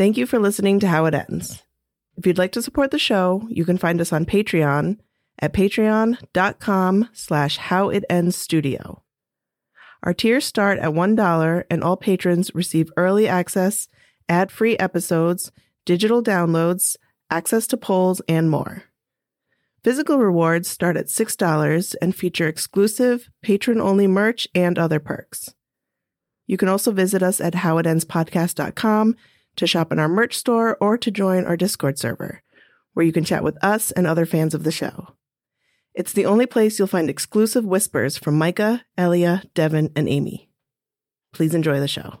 Thank you for listening to How It Ends. If you'd like to support the show, you can find us on Patreon at patreon.com slash howitendstudio. Our tiers start at $1 and all patrons receive early access, ad-free episodes, digital downloads, access to polls, and more. Physical rewards start at $6 and feature exclusive, patron only merch and other perks. You can also visit us at howitendspodcast.com to shop in our merch store or to join our Discord server, where you can chat with us and other fans of the show. It's the only place you'll find exclusive whispers from Micah, Elia, Devon, and Aimee. Please enjoy the show.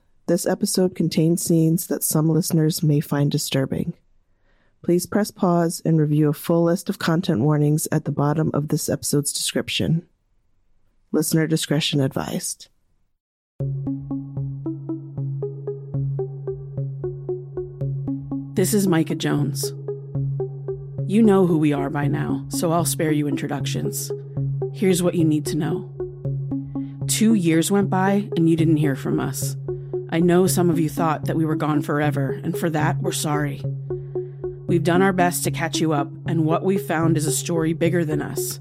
this episode contains scenes that some listeners may find disturbing. Please press pause and review a full list of content warnings at the bottom of this episode's description. Listener discretion advised. This is Micah Jones. You know who we are by now, so I'll spare you introductions. Here's what you need to know. Two years went by and you didn't hear from us. I know some of you thought that we were gone forever, and for that, we're sorry. We've done our best to catch you up, and what we've found is a story bigger than us.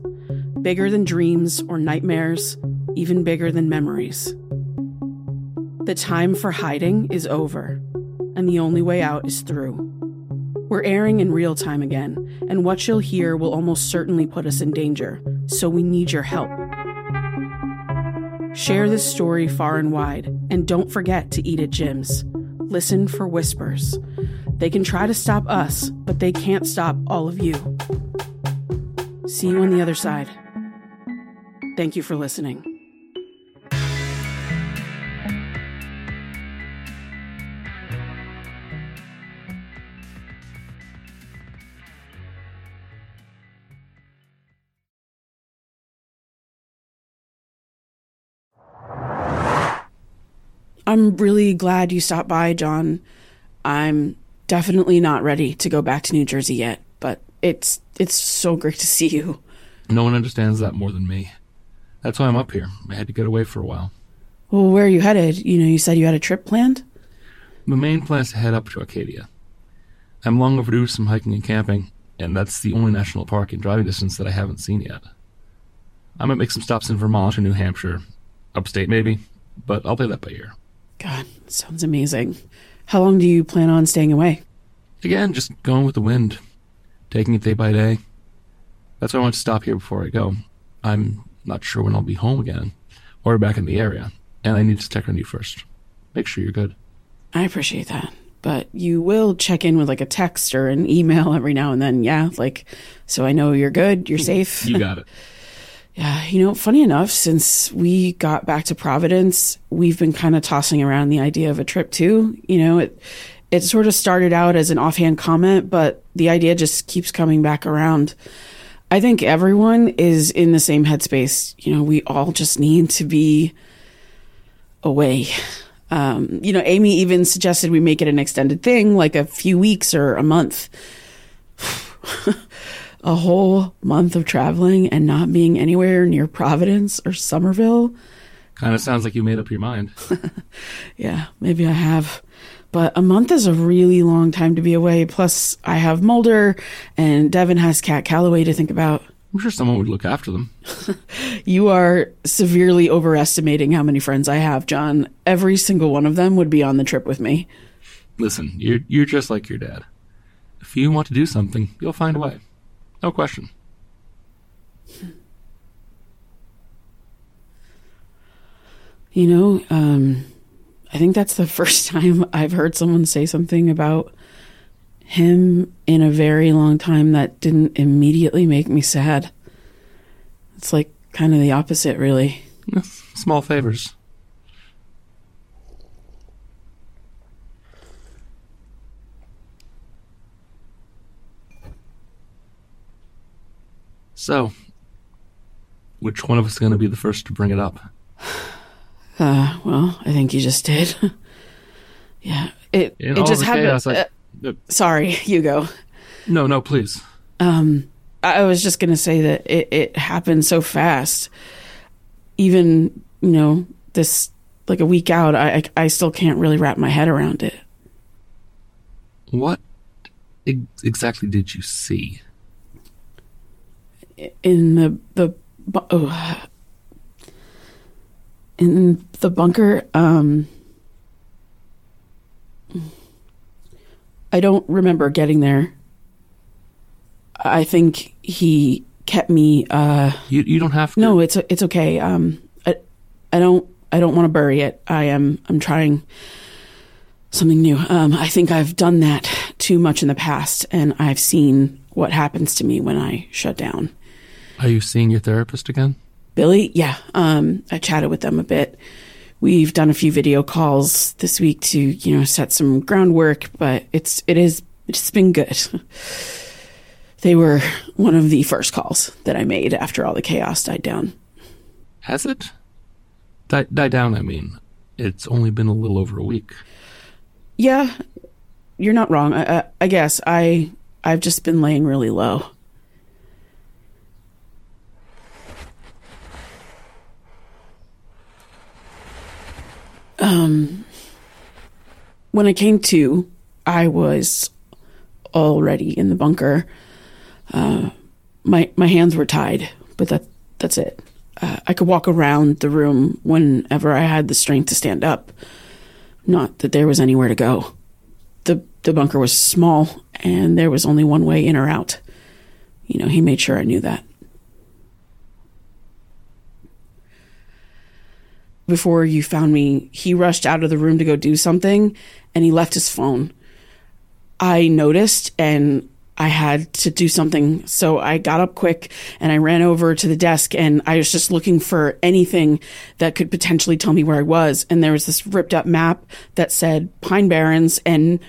Bigger than dreams or nightmares, even bigger than memories. The time for hiding is over, and the only way out is through. We're airing in real time again, and what you'll hear will almost certainly put us in danger, so we need your help. Share this story far and wide, and don't forget to eat at Jim's. Listen for whispers. They can try to stop us, but they can't stop all of you. See you on the other side. Thank you for listening. I'm really glad you stopped by, John. I'm definitely not ready to go back to New Jersey yet, but it's it's so great to see you. No one understands that more than me. That's why I'm up here. I had to get away for a while. Well, where are you headed? You know, you said you had a trip planned? My main plan is to head up to Acadia. I'm long overdue some hiking and camping, and that's the only national park in driving distance that I haven't seen yet. I might make some stops in Vermont or New Hampshire, upstate maybe, but I'll play that by ear. God, sounds amazing. How long do you plan on staying away? Again, just going with the wind, taking it day by day. That's why I want to stop here before I go. I'm not sure when I'll be home again or back in the area, and I need to check on you first. Make sure you're good. I appreciate that. But you will check in with like a text or an email every now and then, yeah? Like, so I know you're good, you're safe. You got it. Yeah, you know, funny enough, since we got back to Providence, we've been kind of tossing around the idea of a trip too. You know, it it sort of started out as an offhand comment, but the idea just keeps coming back around. I think everyone is in the same headspace. You know, we all just need to be away. Um, you know, Aimee even suggested we make it an extended thing, like a few weeks or a month. a whole month of traveling and not being anywhere near Providence or Somerville. Kind of sounds like you made up your mind. yeah, maybe I have. But a month is a really long time to be away. Plus, I have Mulder and Devon has Cat Calloway to think about. I'm sure someone would look after them. you are severely overestimating how many friends I have, John. Every single one of them would be on the trip with me. Listen, you're you're just like your dad. If you want to do something, you'll find a way. No question. You know, um, I think that's the first time I've heard someone say something about him in a very long time that didn't immediately make me sad. It's like kind of the opposite, really. Small favors. So, which one of us is going to be the first to bring it up? Uh, well, I think you just did. yeah, it In it just happened. uh, Uh, sorry, you go. no, no, please. Um, I was just gonna say that it, it happened so fast. Even you know this like a week out, I I, I still can't really wrap my head around it. What exactly did you see? In the the oh, in the bunker, um, I don't remember getting there. I think he kept me. Uh, You you don't have to. No, it's it's okay. Um, I I don't I don't want to bury it. I am I'm trying something new. Um, I think I've done that too much in the past, and I've seen what happens to me when I shut down. Are you seeing your therapist again? Billy, yeah. Um, I chatted with them a bit. We've done a few video calls this week to you know set some groundwork, but it's it is it's been good. They were one of the first calls that I made after all the chaos died down. Has it? Die, die down, I mean. It's only been a little over a week. Yeah, you're not wrong. I, I, I guess I I've just been laying really low. Um, when I came to, I was already in the bunker. Uh, my my hands were tied, but that that's it. Uh, I could walk around the room whenever I had the strength to stand up. Not that there was anywhere to go. The the bunker was small and there was only one way in or out. You know, he made sure I knew that. Before you found me, he rushed out of the room to go do something and he left his phone. I noticed and I had to do something. So I got up quick and I ran over to the desk and I was just looking for anything that could potentially tell me where I was. And there was this ripped up map that said Pine Barrens and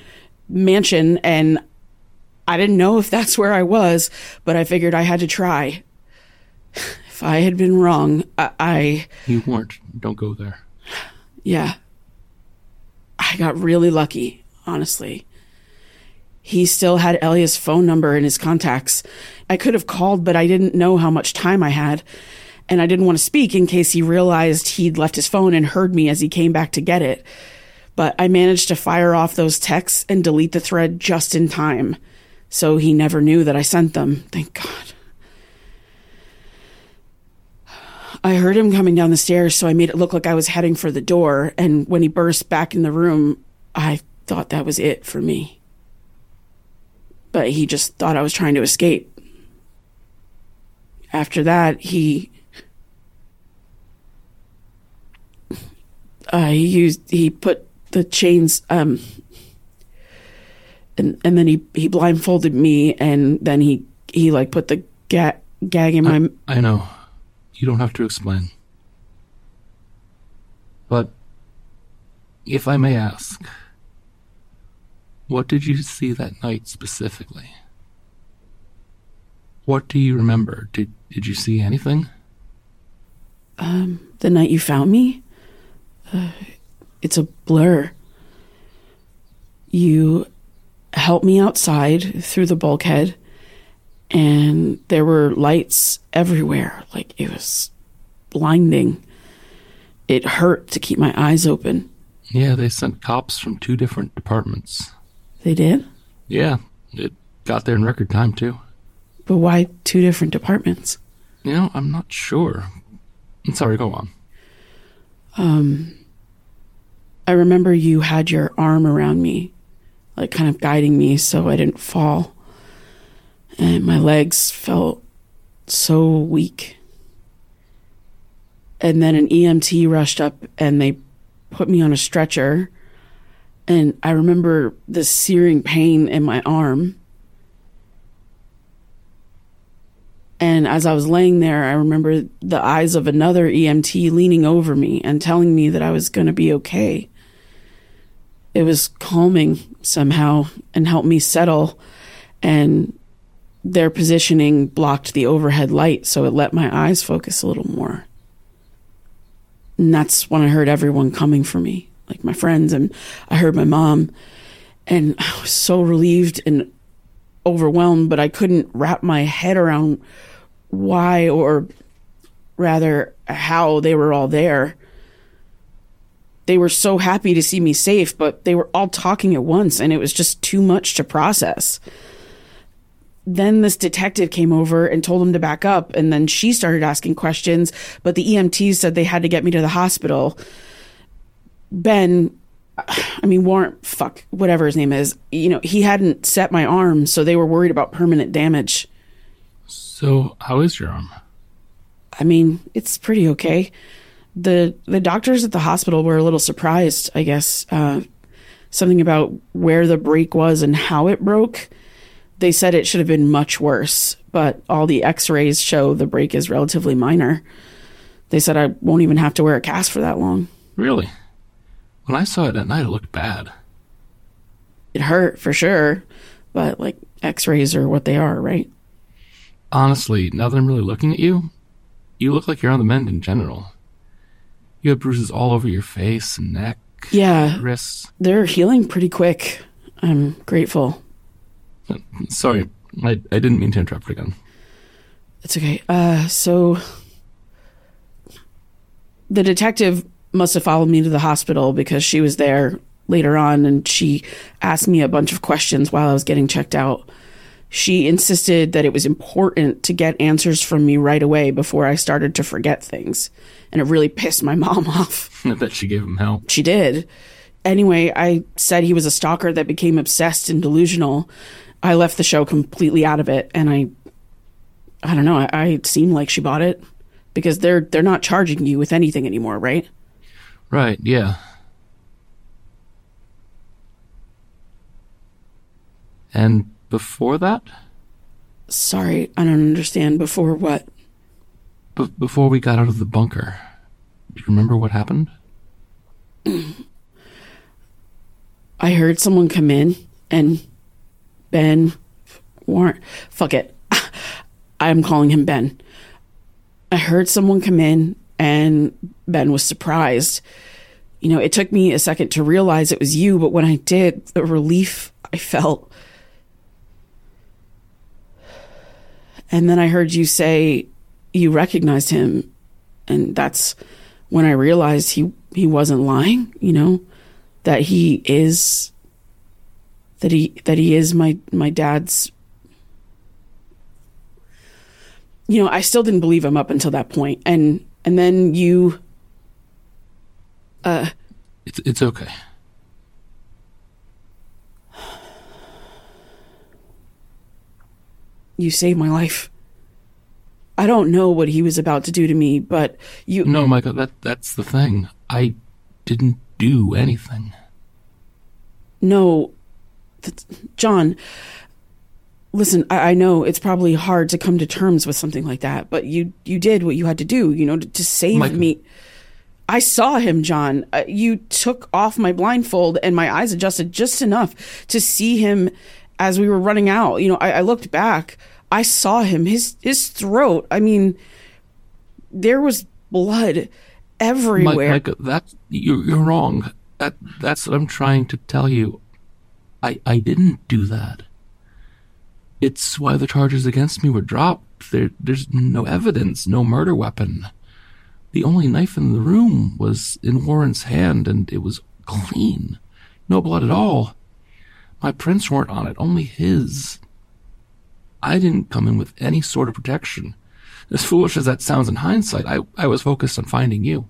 Mansion. And I didn't know if that's where I was, but I figured I had to try. If I had been wrong, I, I You weren't. Don't go there. yeah. I got really lucky, honestly. He still had Elia's phone number in his contacts. I could have called, but I didn't know how much time I had. And I didn't want to speak in case he realized he'd left his phone and heard me as he came back to get it. But I managed to fire off those texts and delete the thread just in time. So he never knew that I sent them. Thank God. I heard him coming down the stairs, so I made it look like I was heading for the door. And when he burst back in the room, I thought that was it for me. But he just thought I was trying to escape. After that, he. Uh, he used he put the chains um and and then he he blindfolded me and then he he like put the ga- gag in my I know. You don't have to explain. But if I may ask, what did you see that night specifically? What do you remember? Did did you see anything? the night you found me, uh, it's a blur. You helped me outside through the bulkhead, and there were lights everywhere. Like it was blinding. It hurt to keep my eyes open. Yeah, they sent cops from two different departments. They did? Yeah, it got there in record time too. But why two different departments? You know, I'm not sure. I'm sorry, go on. Um, I remember you had your arm around me like kind of guiding me so I didn't fall. And my legs felt so weak. And then an EMT rushed up and they put me on a stretcher. And I remember the searing pain in my arm. And as I was laying there, I remember the eyes of another EMT leaning over me and telling me that I was going to be okay. It was calming somehow and helped me settle. And their positioning blocked the overhead light, so it let my eyes focus a little more. And that's when I heard everyone coming for me, like my friends, and I heard my mom. And I was so relieved and overwhelmed, but I couldn't wrap my head around why or rather how they were all there. They were so happy to see me safe, but they were all talking at once, and it was just too much to process. Then this detective came over and told him to back up, and then she started asking questions, but the EMTs said they had to get me to the hospital. Ben, I mean, Warren, fuck, whatever his name is, you know, he hadn't set my arm, so they were worried about permanent damage. So, how is your arm? I mean, it's pretty okay. The the doctors at the hospital were a little surprised, I guess. Uh, something about where the break was and how it broke. They said it should have been much worse, but all the x-rays show the break is relatively minor. They said I won't even have to wear a cast for that long. Really? When I saw it at night, it looked bad. It hurt for sure, but like x-rays are what they are, right? Honestly, now that I'm really looking at you, you look like you're on the mend in general. You have bruises all over your face and neck, Yeah, wrists. they're healing pretty quick. I'm grateful. Sorry, I, I didn't mean to interrupt again. It's okay. Uh, so the detective must have followed me to the hospital because she was there later on and she asked me a bunch of questions while I was getting checked out. She insisted that it was important to get answers from me right away before I started to forget things. And it really pissed my mom off. I bet she gave him hell. She did. Anyway, I said he was a stalker that became obsessed and delusional. I left the show completely out of it, and I, I don't know. I, I seemed like she bought it because they're they're not charging you with anything anymore, right? Right, yeah. And before that? Sorry, I don't understand. Before what? B- before we got out of the bunker. Do you remember what happened? I heard someone come in and Ben Warren. Fuck it. I'm calling him Ben. I heard someone come in and Ben was surprised. You know, it took me a second to realize it was you, but when I did, the relief I felt. And then I heard you say you recognized him. And that's when I realized he, he wasn't lying, you know, that he is that he that he is my my dad's you know i still didn't believe him up until that point and and then you uh It's it's okay. you saved my life i don't know what he was about to do to me but you No, Micah, that that's the thing. I didn't do anything. No, John. Listen, I, I know it's probably hard to come to terms with something like that, but you you did what you had to do, you know, to, to save Michael. me. I saw him, John. Uh, you took off my blindfold, and my eyes adjusted just enough to see him as we were running out. You know, I, I looked back. I saw him. His his throat. I mean, there was blood Mike, everywhere. Micah, that you're you're wrong. That that's what I'm trying to tell you. I I didn't do that. It's why the charges against me were dropped. There there's no evidence, no murder weapon. The only knife in the room was in Warren's hand, and it was clean. No blood at all. My prints weren't on it, only his. I didn't come in with any sort of protection. As foolish as that sounds in hindsight, I, I was focused on finding you.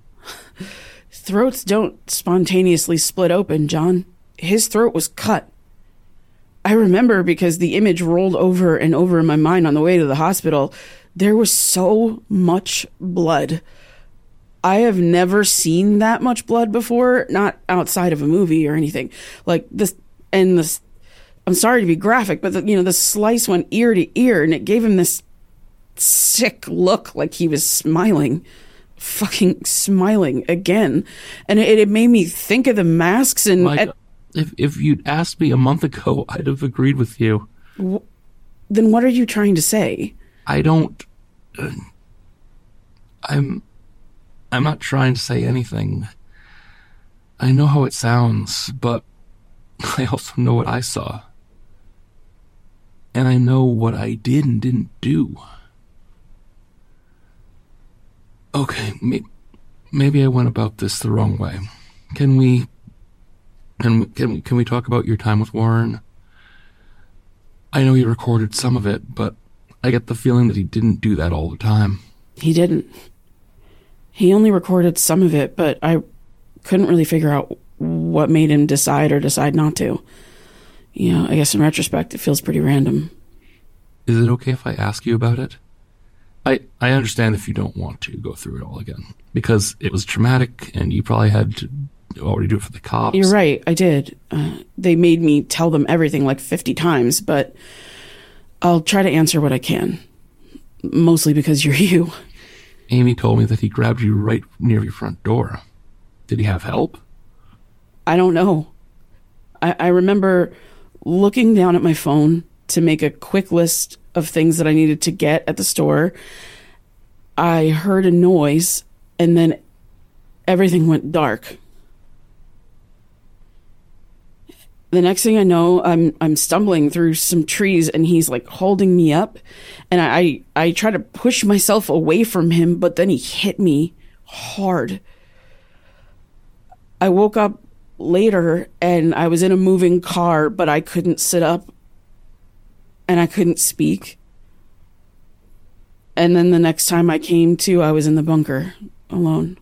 Throats don't spontaneously split open, John. His throat was cut. I remember because the image rolled over and over in my mind on the way to the hospital. There was so much blood. I have never seen that much blood before, not outside of a movie or anything. Like this, and this, I'm sorry to be graphic, but the, you know, the slice went ear to ear and it gave him this sick look like he was smiling, fucking smiling again. And it, it made me think of the masks and. Like, and if if you'd asked me a month ago, I'd have agreed with you. then what are you trying to say? I don't. uh, I'm. I'm not trying to say anything. I know how it sounds, but I also know what I saw. And I know what I did and didn't do. Okay, may, maybe I went about this the wrong way. Can we can we, can we, can we talk about your time with Warren? I know he recorded some of it, but I get the feeling that he didn't do that all the time. He didn't. He only recorded some of it, but I couldn't really figure out what made him decide or decide not to. You know, I guess in retrospect, it feels pretty random. Is it okay if I ask you about it? I I understand if you don't want to go through it all again because it was traumatic and you probably had to already do it for the cops. You're right, I did. Uh, they made me tell them everything like 50 times, but I'll try to answer what I can. Mostly because you're you. Aimee told me that he grabbed you right near your front door. Did he have help? I don't know. I, I remember looking down at my phone to make a quick list of things that I needed to get at the store. I heard a noise and then everything went dark. The next thing I know, I'm I'm stumbling through some trees and he's like holding me up and I I try to push myself away from him, but then he hit me hard. I woke up later and I was in a moving car, but I couldn't sit up and I couldn't speak. And then the next time I came to, I was in the bunker alone.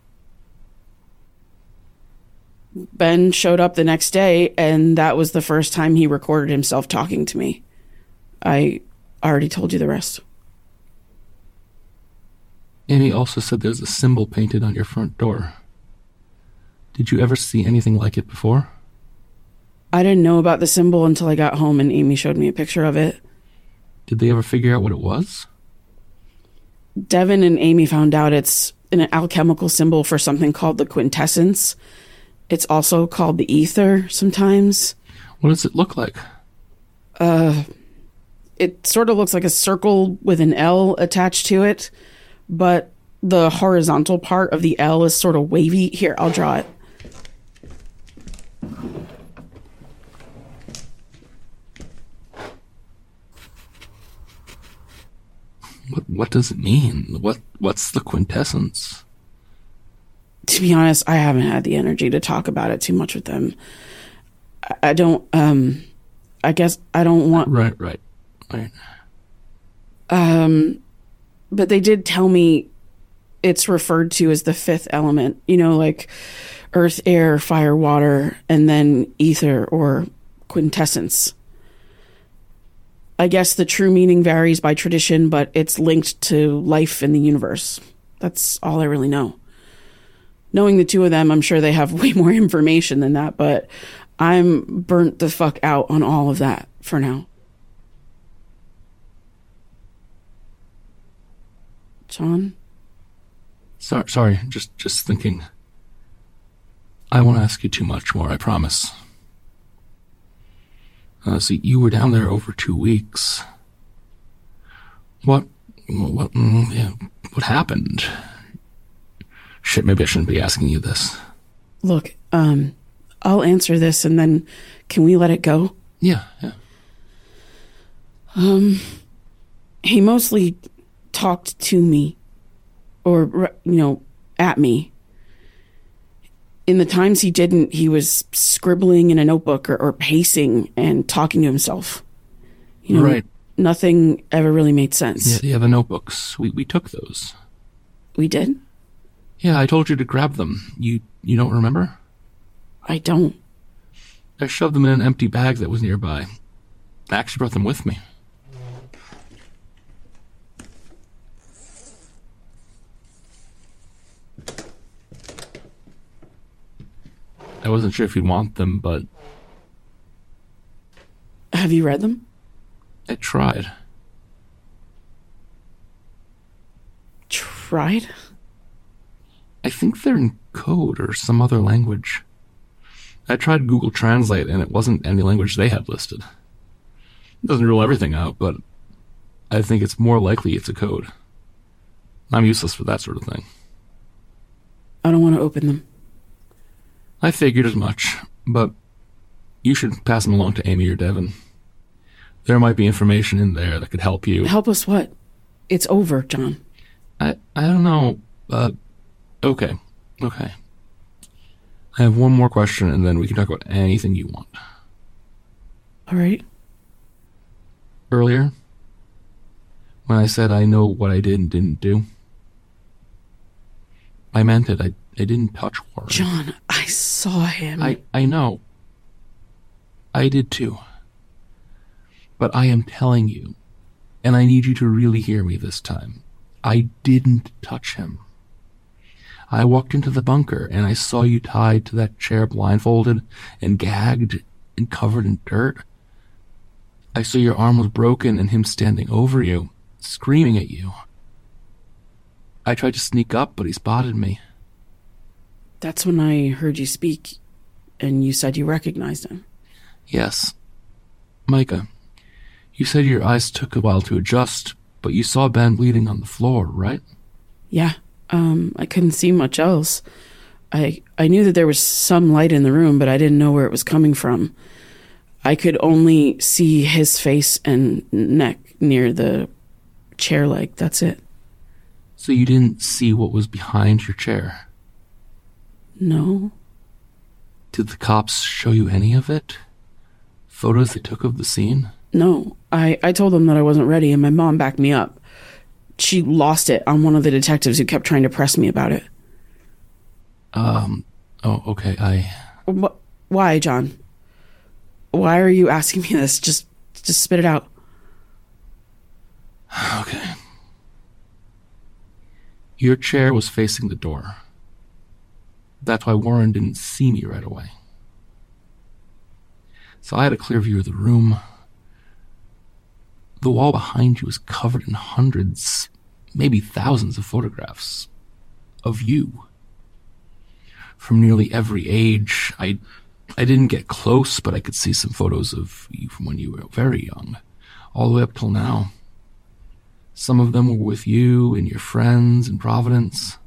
Ben showed up the next day, and that was the first time he recorded himself talking to me. I already told you the rest. Aimee also said there's a symbol painted on your front door. Did you ever see anything like it before? I didn't know about the symbol until I got home and Aimee showed me a picture of it. Did they ever figure out what it was? Devon and Aimee found out it's an alchemical symbol for something called the quintessence. It's also called the ether sometimes. What does it look like? Uh, It sort of looks like a circle with an L attached to it, but the horizontal part of the L is sort of wavy. Here, I'll draw it. What what does it mean? What what's the quintessence? To be honest, I haven't had the energy to talk about it too much with them. I, don't, um, I guess I don't want, Right, right. Right. but they did tell me it's referred to as the fifth element, you know, like earth, air, fire, water, and then ether or quintessence. I guess the true meaning varies by tradition, but it's linked to life in the universe. That's all I really know. Knowing the two of them, I'm sure they have way more information than that, but I'm burnt the fuck out on all of that for now. John? Sorry, sorry. Just just thinking. I won't ask you too much more. I promise. Uh, see, you were down there over two weeks. What? What? mm, Yeah, what happened? Shit, maybe I shouldn't be asking you this. Look, um, I'll answer this and then can we let it go? Yeah, yeah. He mostly talked to me or, you know, at me. In the times he didn't, he was scribbling in a notebook or, or pacing and talking to himself. You know, Right. nothing ever really made sense. Yeah, yeah. The notebooks. We we took those. We did? Yeah, I told you to grab them. You you don't remember? I don't. I shoved them in an empty bag that was nearby. I actually brought them with me. I wasn't sure if you'd want them, but Have you read them? I tried. Tried? I think they're in code or some other language. I tried Google Translate and it wasn't any language they had listed. It doesn't rule everything out, but I think it's more likely it's a code. I'm useless for that sort of thing. I don't want to open them. I figured as much, but you should pass them along to Aimee or Devon. There might be information in there that could help you. Help us what? It's over, John. I I don't know. Uh, okay, okay. I have one more question, and then we can talk about anything you want. All right. Earlier, when I said I know what I did and didn't do, I meant it. I I didn't touch Warren. John, I saw him. I I know. I did too. But I am telling you, and I need you to really hear me this time. I didn't touch him. I walked into the bunker and I saw you tied to that chair blindfolded and gagged and covered in dirt. I saw your arm was broken and him standing over you, screaming at you. I tried to sneak up, but he spotted me. That's when I heard you speak, and you said you recognized him. Yes. Micah, you said your eyes took a while to adjust, but you saw Ben bleeding on the floor, right? Yeah. Um, I couldn't see much else. I I knew that there was some light in the room, but I didn't know where it was coming from. I could only see his face and neck near the chair leg. That's it. So you didn't see what was behind your chair. No. Did the cops show you any of it? Photos they took of the scene? No. I, I told them that I wasn't ready, and my mom backed me up. She lost it on one of the detectives who kept trying to press me about it. Um, oh, okay, I. Wh- Why, John? Why are you asking me this? Just just spit it out. Okay. Your chair was facing the door. That's why Warren didn't see me right away. So I had a clear view of the room. The wall behind you was covered in hundreds, maybe thousands of photographs of you. From nearly every age. I I didn't get close, but I could see some photos of you from when you were very young, all the way up till now. Some of them were with you and your friends in Providence.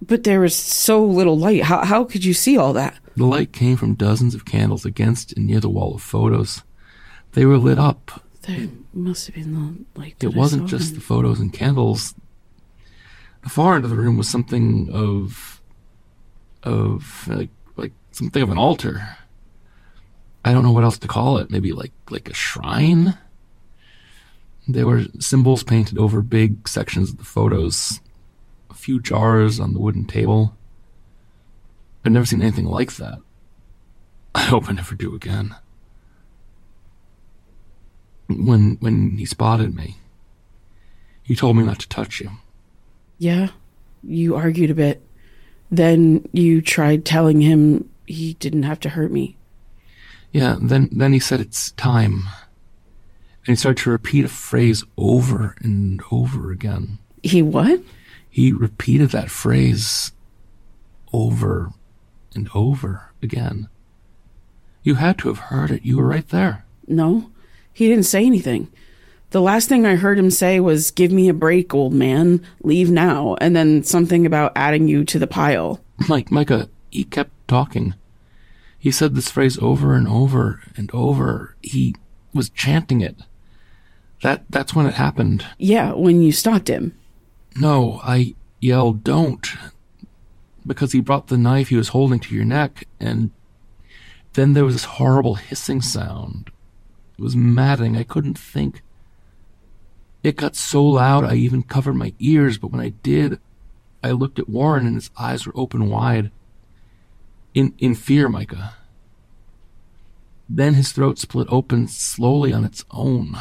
But there was so little light. How how could you see all that? The light came from dozens of candles against and near the wall of photos. They were lit up. There must have been the that It wasn't just in- the photos and candles. The far end of the room was something of, of like like something of an altar. I don't know what else to call it. Maybe like like a shrine. There were symbols painted over big sections of the photos. A few jars on the wooden table. I've never seen anything like that. I hope I never do again. When when he spotted me, he told me not to touch you. Yeah, you argued a bit. Then you tried telling him he didn't have to hurt me. Yeah, then then he said it's time. And he started to repeat a phrase over and over again. He what? He repeated that phrase over and over again. You had to have heard it. You were right there. No, he didn't say anything. The last thing I heard him say was, Give me a break, old man. Leave now. And then something about adding you to the pile. Mike, Micah, he kept talking. He said this phrase over and over and over. He was chanting it. That that's when it happened. Yeah, when you stopped him. No, I yelled, don't. Because he brought the knife he was holding to your neck, and then there was this horrible hissing sound. It was maddening. I couldn't think. It got so loud I even covered my ears, but when I did, I looked at Warren and his eyes were open wide. In in fear, Micah. Then his throat split open slowly on its own.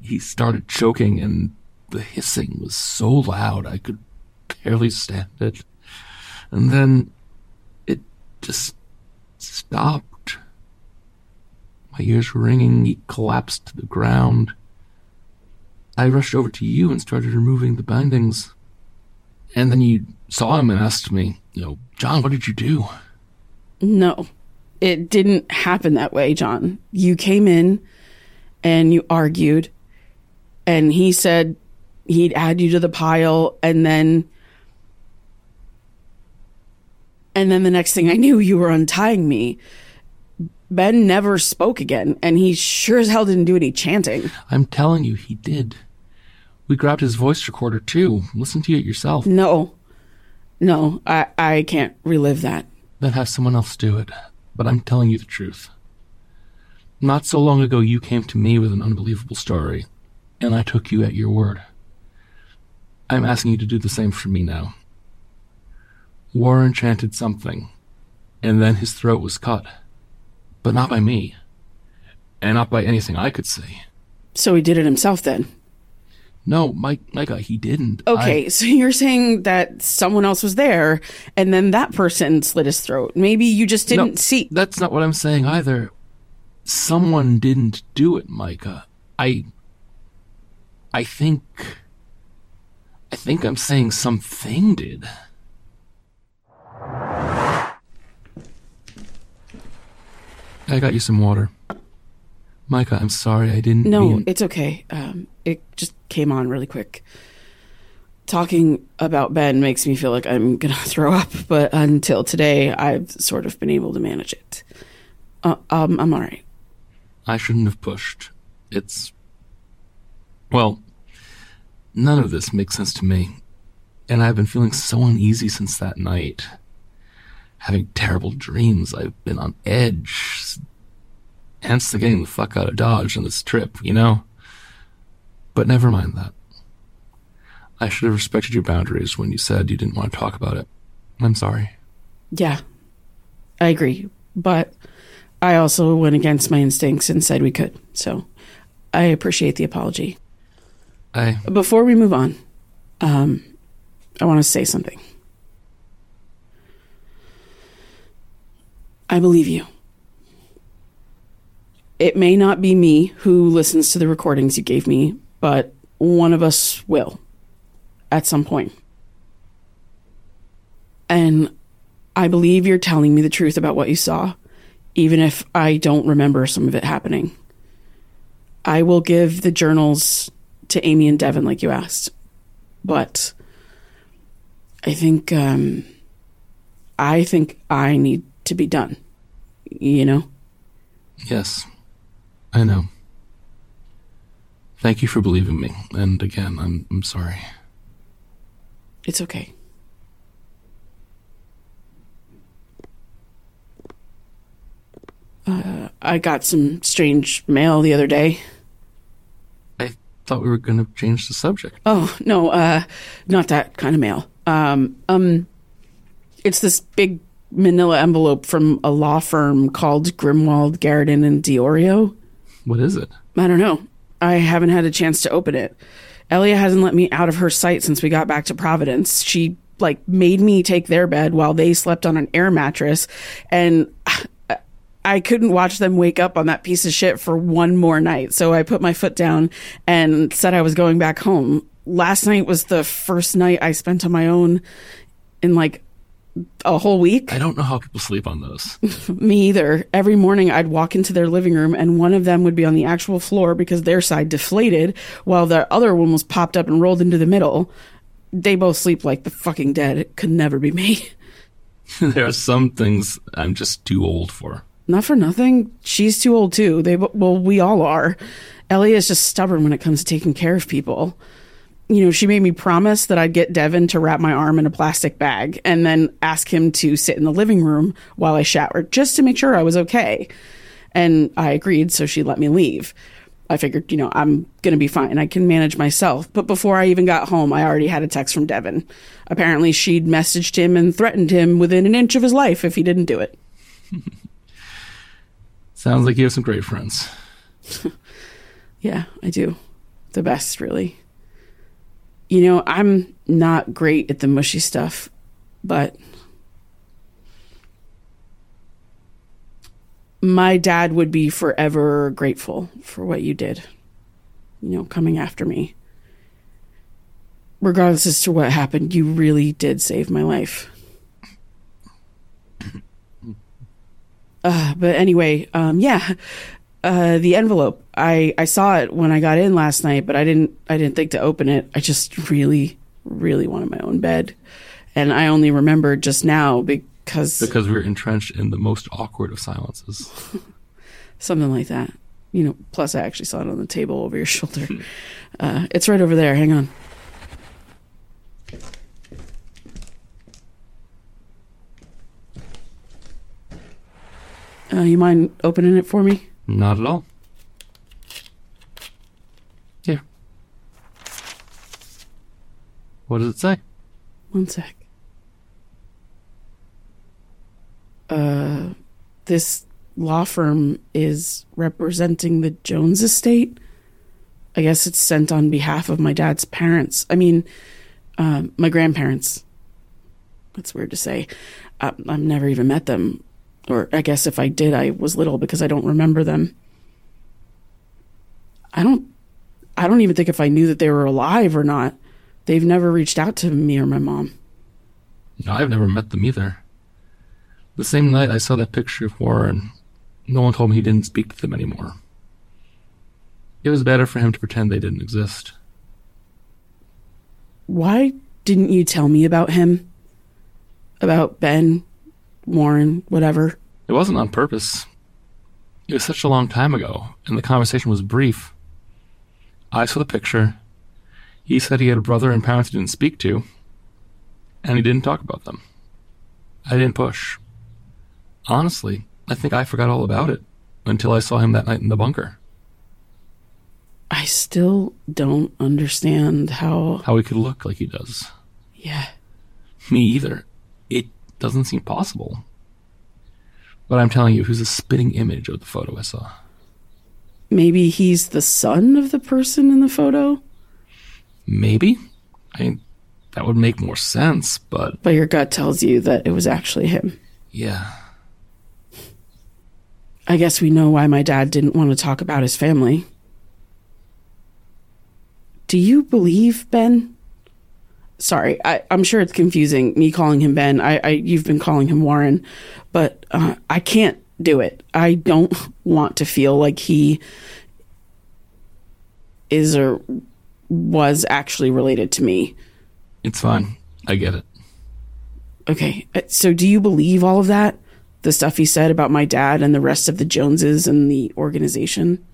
He started choking, and the hissing was so loud I could barely stand it. And then it just stopped. My ears were ringing. He collapsed to the ground. I rushed over to you and started removing the bindings. And then you saw him and asked me, you know, John, what did you do? No, it didn't happen that way, John. You came in and you argued, and he said he'd add you to the pile, and then. And then the next thing I knew, you were untying me. Ben never spoke again, and he sure as hell didn't do any chanting. I'm telling you, he did. We grabbed his voice recorder too. Listen to it yourself. No, no, I, I can't relive that. Then have someone else do it. But I'm telling you the truth. Not so long ago, you came to me with an unbelievable story, and I took you at your word. I'm asking you to do the same for me now. Warren chanted something, and then his throat was cut. But not by me, and not by anything I could see. So he did it himself then? No, Mike, Micah, uh, he didn't. Okay, I- so you're saying that someone else was there, and then that person slit his throat. Maybe you just didn't No, see. That's not what I'm saying either. Someone didn't do it, Micah. I. I think. I think I'm saying something did. I got you some water. Micah, I'm sorry I didn't No, mean. it's okay. Um, it just came on really quick. Talking about Ben makes me feel like I'm gonna throw up, but until today, I've sort of been able to manage it. Uh, um, I'm all right. I shouldn't have pushed. It's. Well, none of this makes sense to me. And I've been feeling so uneasy since that night. Having terrible dreams. I've been on edge. Hence the getting the fuck out of Dodge on this trip, you know? But never mind that. I should have respected your boundaries when you said you didn't want to talk about it. I'm sorry. Yeah, I agree, but I also went against my instincts and said we could. So I appreciate the apology. I. Before we move on, um, I want to say something. I believe you. It may not be me who listens to the recordings you gave me, but one of us will at some point. And I believe you're telling me the truth about what you saw, even if I don't remember some of it happening. I will give the journals to Aimee and Devon like you asked. But I think um I think I need to be done. You know? Yes. I know. Thank you for believing me. And again, I'm, I'm sorry. It's okay. Uh, I got some strange mail the other day. I thought we were going to change the subject. Oh no, uh, not that kind of mail. Um, um, it's this big Manila envelope from a law firm called Grimwald, Garrison, and Diorio. What is it? I don't know. I haven't had a chance to open it. Elia hasn't let me out of her sight since we got back to Providence. She like made me take their bed while they slept on an air mattress, and I couldn't watch them wake up on that piece of shit for one more night. So I put my foot down and said I was going back home. Last night was the first night I spent on my own in like a whole week. I don't know how people sleep on those. Me either. Every morning I'd walk into their living room and one of them would be on the actual floor because their side deflated while the other one was popped up and rolled into the middle. They both sleep like the fucking dead. It could never be me. there are some things I'm just too old for. Not for nothing. She's too old too. They well, we all are. Ellie is just stubborn when it comes to taking care of people. You know, she made me promise that I'd get Devon to wrap my arm in a plastic bag and then ask him to sit in the living room while I showered just to make sure I was okay. And I agreed, so she let me leave. I figured, you know, I'm going to be fine. I can manage myself. But before I even got home, I already had a text from Devon. Apparently, she'd messaged him and threatened him within an inch of his life if he didn't do it. Sounds like you have some great friends. Yeah, I do. The best, really. You know, I'm not great at the mushy stuff, but my dad would be forever grateful for what you did. You know, coming after me. Regardless as to what happened, you really did save my life. Uh, but anyway, um, yeah, uh, the envelope. I, I saw it when I got in last night, but I didn't I didn't think to open it. I just really really wanted my own bed, and I only remembered just now because Because we're entrenched in the most awkward of silences. something like that. You know. Plus, I actually saw it on the table over your shoulder. Uh, it's right over there. Hang on. Uh, you mind opening it for me? Not at all. What does it say? One sec. Uh, this law firm is representing the Jones estate. I guess it's sent on behalf of my dad's parents. I mean, uh, my grandparents. That's weird to say. I, I've never even met them. Or I guess if I did, I was little because I don't remember them. I don't. I don't even think if I knew that they were alive or not. They've never reached out to me or my mom. No, I've never met them either. The same night I saw that picture of Warren, no one told me he didn't speak to them anymore. It was better for him to pretend they didn't exist. Why didn't you tell me about him? About Ben, Warren, whatever? It wasn't on purpose. It was such a long time ago, and the conversation was brief. I saw the picture. He said he had a brother and parents he didn't speak to, and he didn't talk about them. I didn't push. Honestly, I think I forgot all about it until I saw him that night in the bunker. I still don't understand how. How he could look like he does. Yeah. Me either. It doesn't seem possible. But I'm telling you, was a spitting image of the photo I saw. Maybe he's the son of the person in the photo? Maybe? I mean, that would make more sense, but But your gut tells you that it was actually him. yeah. I guess we know why my dad didn't want to talk about his family. Do you believe Ben? Sorry, I, I'm sure it's confusing me calling him Ben. I, I you've been calling him Warren, but uh, I can't do it. I don't want to feel like he is or was actually related to me. It's fine. I get it. Okay, uh, so do you believe all of that? The stuff he said about my dad and the rest of the Joneses and the organization?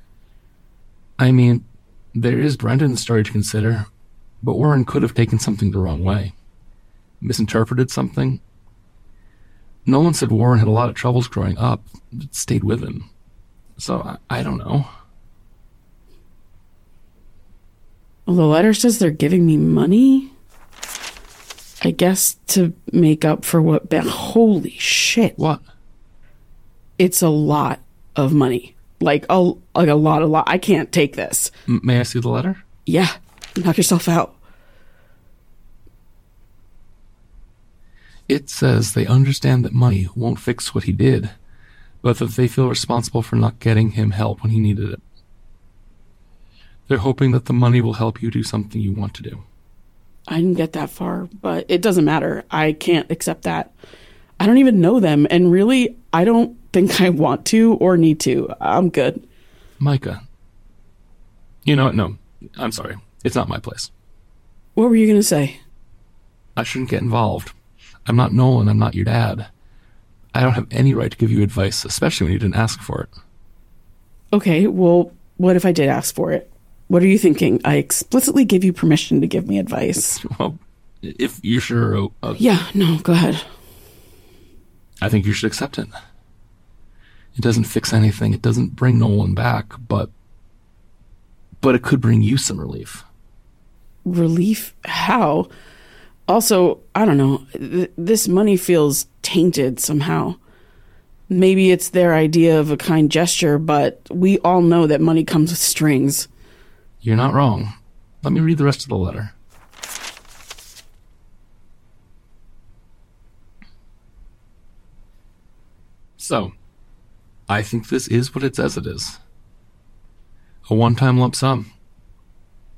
I mean, there is Brendan's story to consider, but Warren could have taken something the wrong way. Misinterpreted something. Nolan said Warren had a lot of troubles growing up. It stayed with him. So, I, I don't know. Well, the letter says they're giving me money. I guess to make up for what. Holy shit! What? It's a lot of money. Like a like a lot, a lot. I can't take this. M- may I see the letter? Yeah, knock yourself out. It says they understand that money won't fix what he did, but that they feel responsible for not getting him help when he needed it. They're hoping that the money will help you do something you want to do. I didn't get that far, but it doesn't matter. I can't accept that. I don't even know them, and really, I don't think I want to or need to. I'm good. Micah. You know what? No. I'm sorry. It's not my place. What were you gonna say? I shouldn't get involved. I'm not Nolan. I'm not your dad. I don't have any right to give you advice, especially when you didn't ask for it. Okay, well, what if I did ask for it? What are you thinking? I explicitly give you permission to give me advice. Well, if you're sure, uh, Yeah, no, go ahead. I think you should accept it. It doesn't fix anything. It doesn't bring Nolan back, but but it could bring you some relief. Relief? How? Also, I don't know. Th- this money feels tainted somehow. Maybe it's their idea of a kind gesture, but we all know that money comes with strings. You're not wrong. Let me read the rest of the letter. So, I think this is what it says it is a one time lump sum.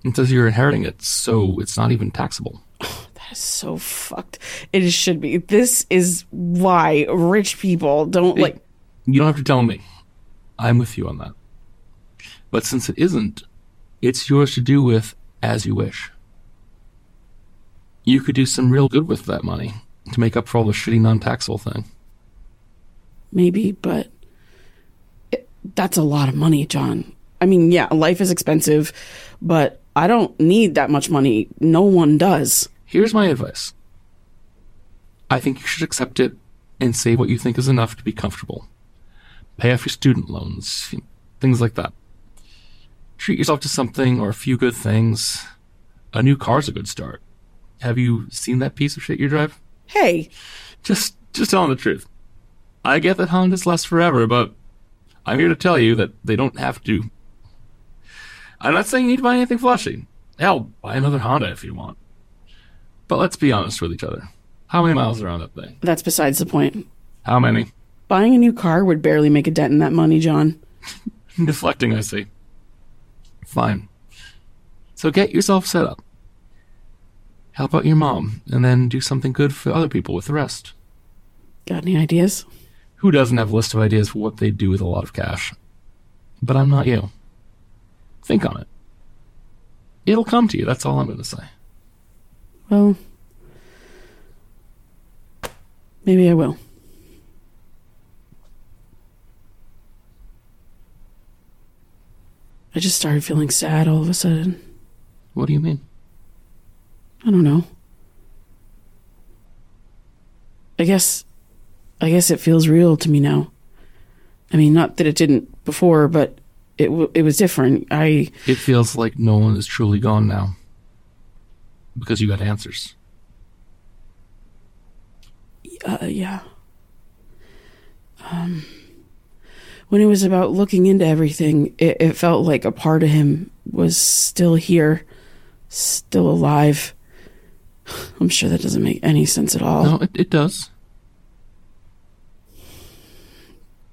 It says you're inheriting it, so it's not even taxable. That is so fucked. It should be. This is why rich people don't like. You don't have to tell me. I'm with you on that. But since it isn't, it's yours to do with as you wish. You could do some real good with that money to make up for all the shitty non taxable thing. Maybe, but it, that's a lot of money, John. I mean, yeah, life is expensive, but I don't need that much money. No one does. Here's my advice I think you should accept it and save what you think is enough to be comfortable. Pay off your student loans, things like that. Treat yourself to something or a few good things. A new car's a good start. Have you seen that piece of shit you drive? Hey, Just, just telling the truth. I get that Hondas last forever, but I'm here to tell you that they don't have to. I'm not saying you need to buy anything flashy. Hell, buy another Honda if you want. But let's be honest with each other. How many miles are on that thing? that's besides the point. How many? Buying a new car would barely make a dent in that money, John. Deflecting, I see. Fine. So get yourself set up. Help out your mom, and then do something good for other people with the rest. Got any ideas? Who doesn't have a list of ideas for what they'd do with a lot of cash? But I'm not you. Think on it. It'll come to you, that's all I'm going to say. Well, maybe I will. I just started feeling sad all of a sudden. What do you mean? I don't know. I guess I guess it feels real to me now. I mean, not that it didn't before, but it w- it was different. I It feels like no one is truly gone now. Because you got answers. uh, yeah. Um, when it was about looking into everything, it, it felt like a part of him was still here, still alive. I'm sure that doesn't make any sense at all. No, it, it does.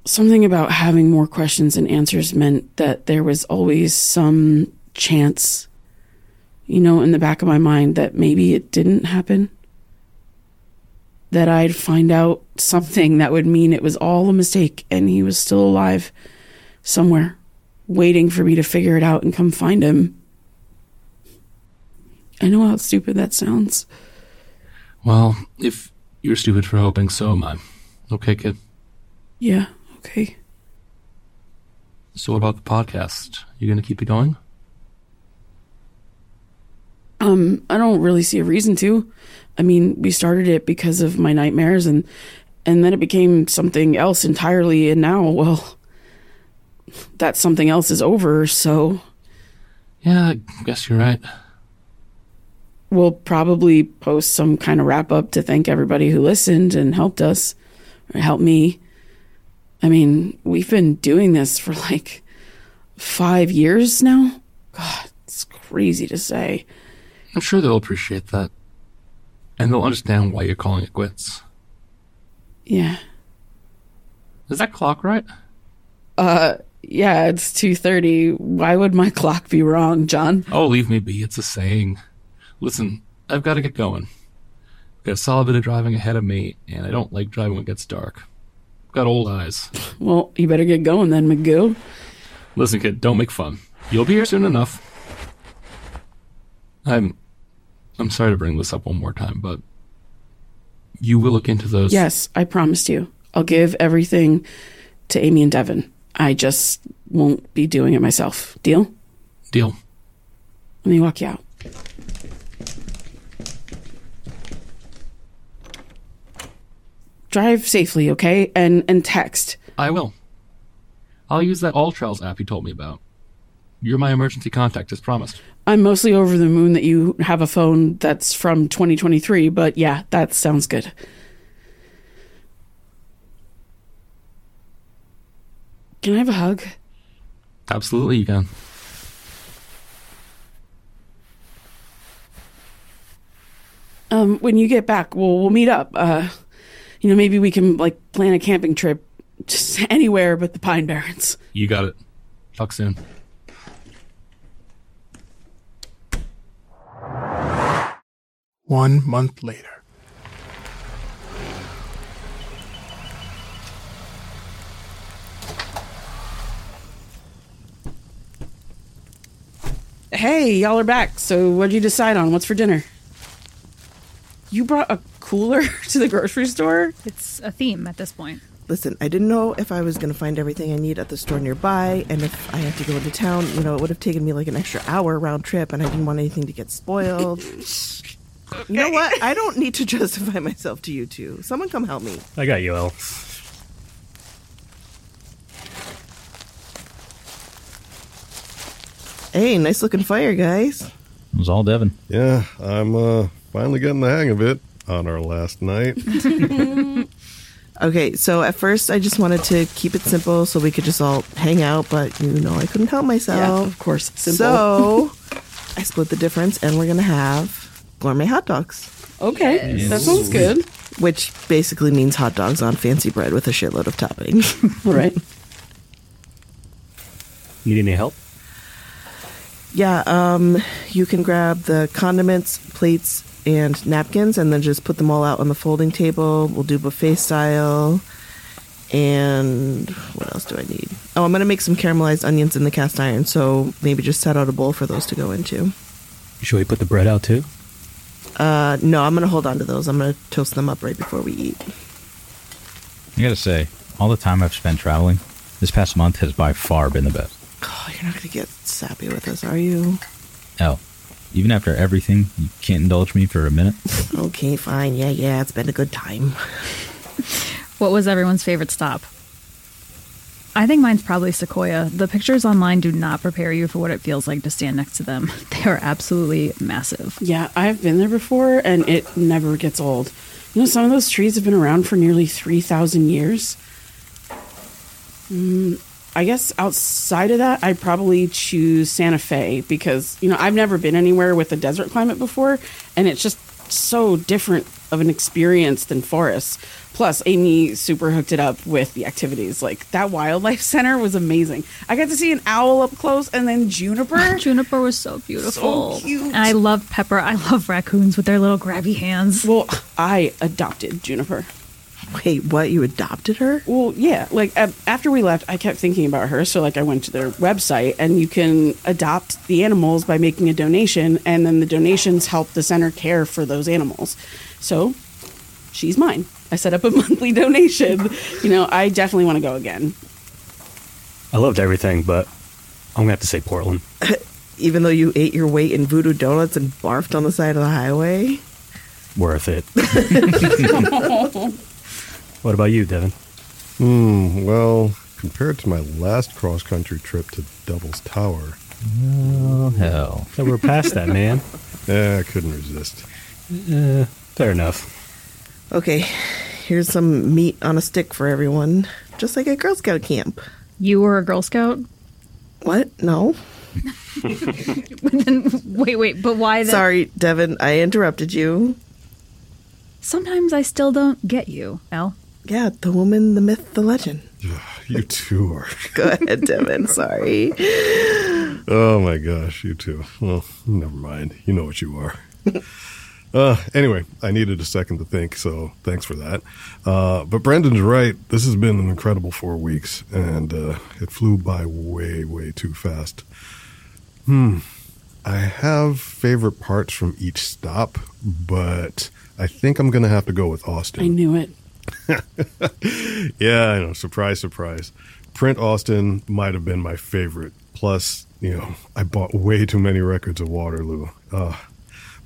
Something about having more questions and answers meant that there was always some chance, you know, in the back of my mind that maybe it didn't happen. That I'd find out something that would mean it was all a mistake and he was still alive somewhere, waiting for me to figure it out and come find him. I know how stupid that sounds. Well, if you're stupid for hoping, so am I. Okay, kid. Yeah, okay. So what about the podcast? You gonna keep it going? Um, I don't really see a reason to. I mean, we started it because of my nightmares and and then it became something else entirely and now, well, that something else is over, so Yeah, I guess you're right. we'll probably post some kind of wrap up to thank everybody who listened and helped us or helped me. I mean, we've been doing this for like 5 years now. God, it's crazy to say. I'm sure they'll appreciate that. And they'll understand why you're calling it quits. Yeah. Is that clock right? Uh yeah, it's 2:30. Why would my clock be wrong, John? Oh, leave me be. It's a saying. Listen, I've got to get going. Got a solid bit of driving ahead of me, and I don't like driving when it gets dark. Got old eyes. Well, you better get going then, McGoo. Listen, kid, don't make fun. You'll be here soon enough. I'm, I'm sorry to bring this up one more time, but you will look into those. Yes, I promised you. I'll give everything to Aimee and Devon. I just won't be doing it myself. Deal? Deal. Let me walk you out. Drive safely, okay? And and text. I will. I'll use that AllTrails app you told me about. You're my emergency contact, as promised. I'm mostly over the moon that you have a phone that's from 2023, but yeah, that sounds good. Can I have a hug? Absolutely, you can. Um, when you get back, we'll we'll meet up. Uh, you know, maybe we can like plan a camping trip, just anywhere but the Pine Barrens. You got it. Talk soon. One month later. Hey, y'all are back. So, what'd you decide on? What's for dinner? You brought a cooler to the grocery store? It's a theme at this point. Listen, I didn't know if I was going to find everything I need at the store nearby, and if I had to go into town, you know, it would have taken me like an extra hour round trip, and I didn't want anything to get spoiled. You know what? I don't need to justify myself to you two. Someone come help me. I got you, El. Hey, nice looking fire, guys. It was all Devon. Yeah, I'm uh, finally getting the hang of it on our last night. Okay, so at first I just wanted to keep it simple so we could just all hang out, but you know, I couldn't help myself. of course. Simple. So I split the difference, and we're gonna have gourmet hot dogs, okay, that sounds good. which basically means hot dogs on fancy bread with a shitload of toppings. right. Need any help? yeah, um, you can grab the condiments, plates, and napkins, and then just put them all out on the folding table. We'll do buffet style. And what else do I need? Oh, I'm gonna make some caramelized onions in the cast iron, so maybe just set out a bowl for those to go into. Should we put the bread out too? Uh, no, I'm gonna hold on to those. I'm gonna toast them up right before we eat. I gotta say, all the time I've spent traveling, this past month has by far been the best. Oh, you're not gonna get sappy with us, are you? Oh, even after everything, you can't indulge me for a minute. Okay, fine. Yeah, yeah, it's been a good time. What was everyone's favorite stop? I think mine's probably Sequoia. The pictures online do not prepare you for what it feels like to stand next to them. They are absolutely massive. Yeah, I've been there before, and it never gets old. You know, some of those trees have been around for nearly 3,000 years. Mm, I guess outside of that, I'd probably choose Santa Fe because, you know, I've never been anywhere with a desert climate before, and it's just so different of an experience than forests. Plus, Aimee super hooked it up with the activities. Like, that wildlife center was amazing. I got to see an owl up close and then juniper. Juniper was so beautiful. So cute. And I love Pepper. I love raccoons with their little grabby hands. Well, I adopted Juniper. Wait, what? You adopted her? Well, yeah. Like a- after we left, I kept thinking about her. So like I went to their website, and you can adopt the animals by making a donation, and then the donations help the center care for those animals. So she's mine. I set up a monthly donation. You know, I definitely want to go again. I loved everything, but I'm gonna have to say Portland. Even though you ate your weight in voodoo donuts and barfed on the side of the highway? Worth it. what about you, Devon? Hmm, well, compared to my last cross country trip to Devil's Tower, Oh, hell. So we're past that, man. eh, I couldn't resist. Uh, fair enough. Okay, here's some meat on a stick for everyone, just like at Girl Scout camp. You were a Girl Scout? What? No. wait, wait, but why then? Sorry, Devon, I interrupted you. Sometimes I still don't get you, Elle. Yeah, the woman, the myth, the legend. You two are. Go ahead, Devon. Sorry. Oh my gosh, you two. Well, never mind. You know what you are. uh, anyway, I needed a second to think, so thanks for that. Uh, but Brendan's right. This has been an incredible four weeks, and uh, it flew by way, way too fast. Hmm. I have favorite parts from each stop, but I think I'm going to have to go with Austin. I knew it. Yeah, I know. Surprise, surprise. Print Austin might have been my favorite. Plus, you know, I bought way too many records of Waterloo. Uh,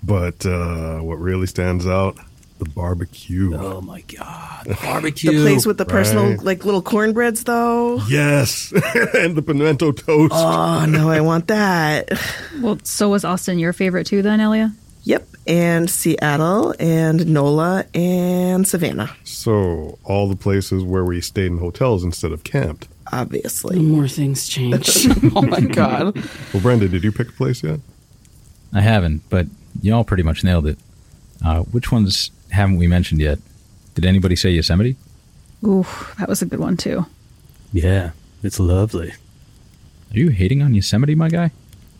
but uh, what really stands out, the barbecue. Oh my god, the barbecue! The place with the personal, right. like little cornbreads, though. Yes, and the pimento toast. Oh no, I want that. Well, so was Austin your favorite too, then, Elia? Yep, and Seattle, and NOLA, and Savannah. So all the places where we stayed in hotels instead of camped. obviously. The more things change. oh my god. Well, Brendan, did you pick a place yet? I haven't, but y'all pretty much nailed it. Uh, which ones haven't we mentioned yet? Did anybody say Yosemite? Ooh, that was a good one too. Yeah, it's lovely. Are you hating on Yosemite, my guy?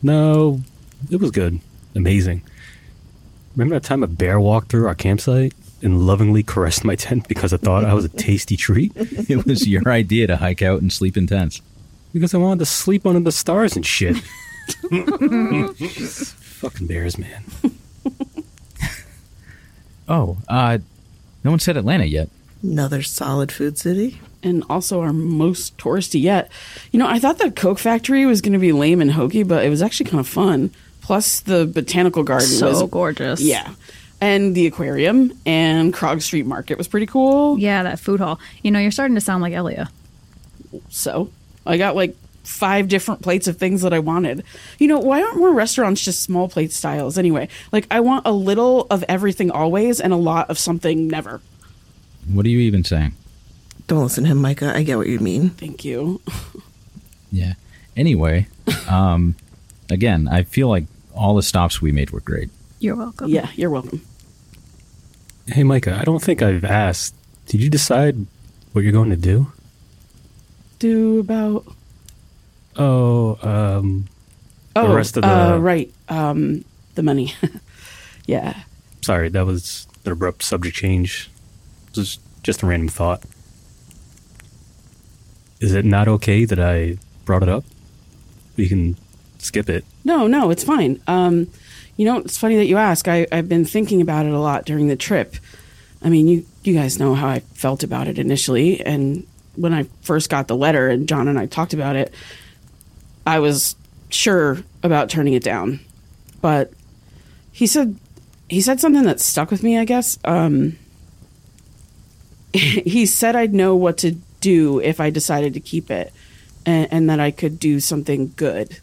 No, it was good. Amazing. Remember that time a bear walked through our campsite and lovingly caressed my tent because I thought I was a tasty treat? It was your idea to hike out and sleep in tents. Because I wanted to sleep under the stars and shit. Fucking bears, man. Oh, uh, no one said Atlanta yet. Another solid food city. And also our most touristy yet. You know, I thought the Coke factory was going to be lame and hokey, but it was actually kind of fun. Plus, the botanical garden So was gorgeous. Yeah. And the aquarium and Krog Street Market was pretty cool. Yeah, that food hall. You know, you're starting to sound like Elia. So I got like five different plates of things that I wanted. You know, why aren't more restaurants just small plate styles anyway? Like, I want a little of everything always and a lot of something never. What are you even saying? Don't listen to him, Micah. I get what you mean. Thank you. Yeah. Anyway, um, again, I feel like all the stops we made were great. You're welcome. Yeah, you're welcome. Hey, Micah, I don't think I've asked. Did you decide what you're going to do? Do about. Oh, um, Oh, the rest of the. uh, right. Um, the money. yeah. Sorry, that was an abrupt subject change. It was just a random thought. Is it not okay that I brought it up? We can skip it. No, no, it's fine. Um, you know, it's funny that you ask. I, I've been thinking about it a lot during the trip. I mean, you you guys know how I felt about it initially, and when I first got the letter and John and I talked about it, I was sure about turning it down. But he said he said something that stuck with me, I guess. Um, he said I'd know what to do if I decided to keep it and, and that I could do something good.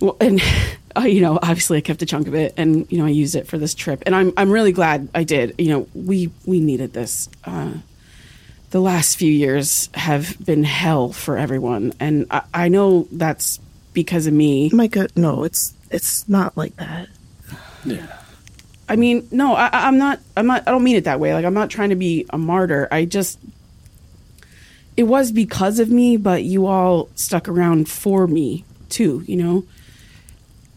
Well, and uh, you know, obviously, I kept a chunk of it, and you know, I used it for this trip, and I'm I'm really glad I did. You know, we we needed this. Uh, the last few years have been hell for everyone, and I, I know that's because of me. Micah, no, it's it's not like that. Yeah. I mean, no, I, I- I'm not. I'm not. I don't mean it that way. Like, I'm not trying to be a martyr. I just, it was because of me, but you all stuck around for me too. You know, it,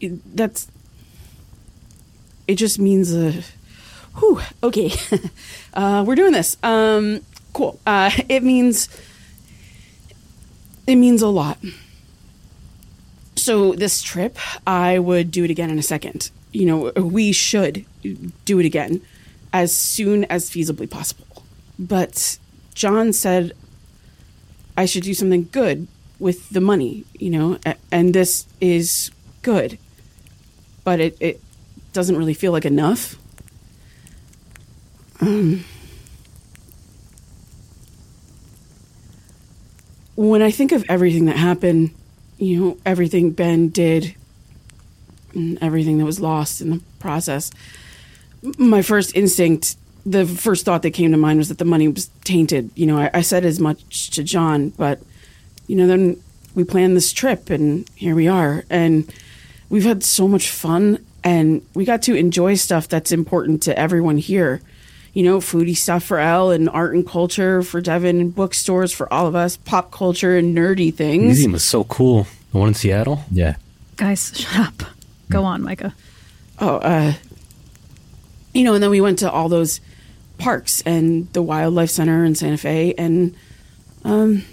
that's. It just means a. Whew. Okay, uh, we're doing this. Um, cool. Uh, it means. It means a lot. So this trip, I would do it again in a second. You know, we should do it again as soon as feasibly possible. But John said I should do something good with the money, you know, and this is good. But it, it doesn't really feel like enough. Um, when I think of everything that happened, you know, everything Ben did, and everything that was lost in the process, my first instinct, the first thought that came to mind was that the money was tainted. You know, I, I said as much to John, but, you know, then we planned this trip and here we are. And we've had so much fun and we got to enjoy stuff that's important to everyone here. You know, foodie stuff for Elle and art and culture for Devon and bookstores for all of us, pop culture and nerdy things. Museum was so cool. The one in Seattle? Yeah. Guys, shut up. Go on, Micah. oh, uh, you know, and then we went to all those parks and the wildlife center in Santa Fe, and um,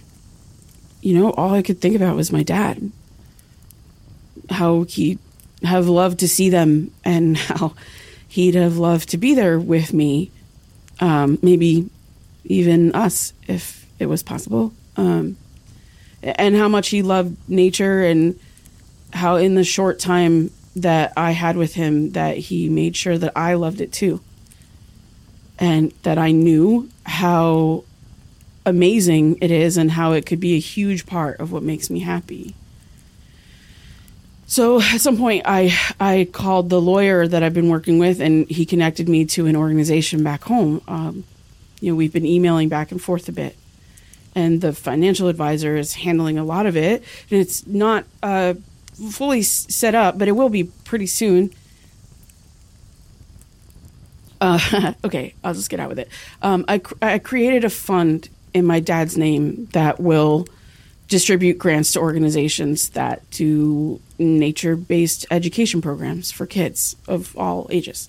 you know, all I could think about was my dad. How he'd have loved to see them, and how he'd have loved to be there with me. Um, maybe even us, if it was possible. Um, and how much he loved nature and how in the short time that I had with him that he made sure that I loved it too. And that I knew how amazing it is and how it could be a huge part of what makes me happy. So at some point, I I called the lawyer that I've been working with, and he connected me to an organization back home. Um, you know, we've been emailing back and forth a bit, and the financial advisor is handling a lot of it, and it's not uh, fully set up, but it will be pretty soon. Uh, okay, I'll just get out with it. Um, I, I created a fund in my dad's name that will distribute grants to organizations that do nature based education programs for kids of all ages.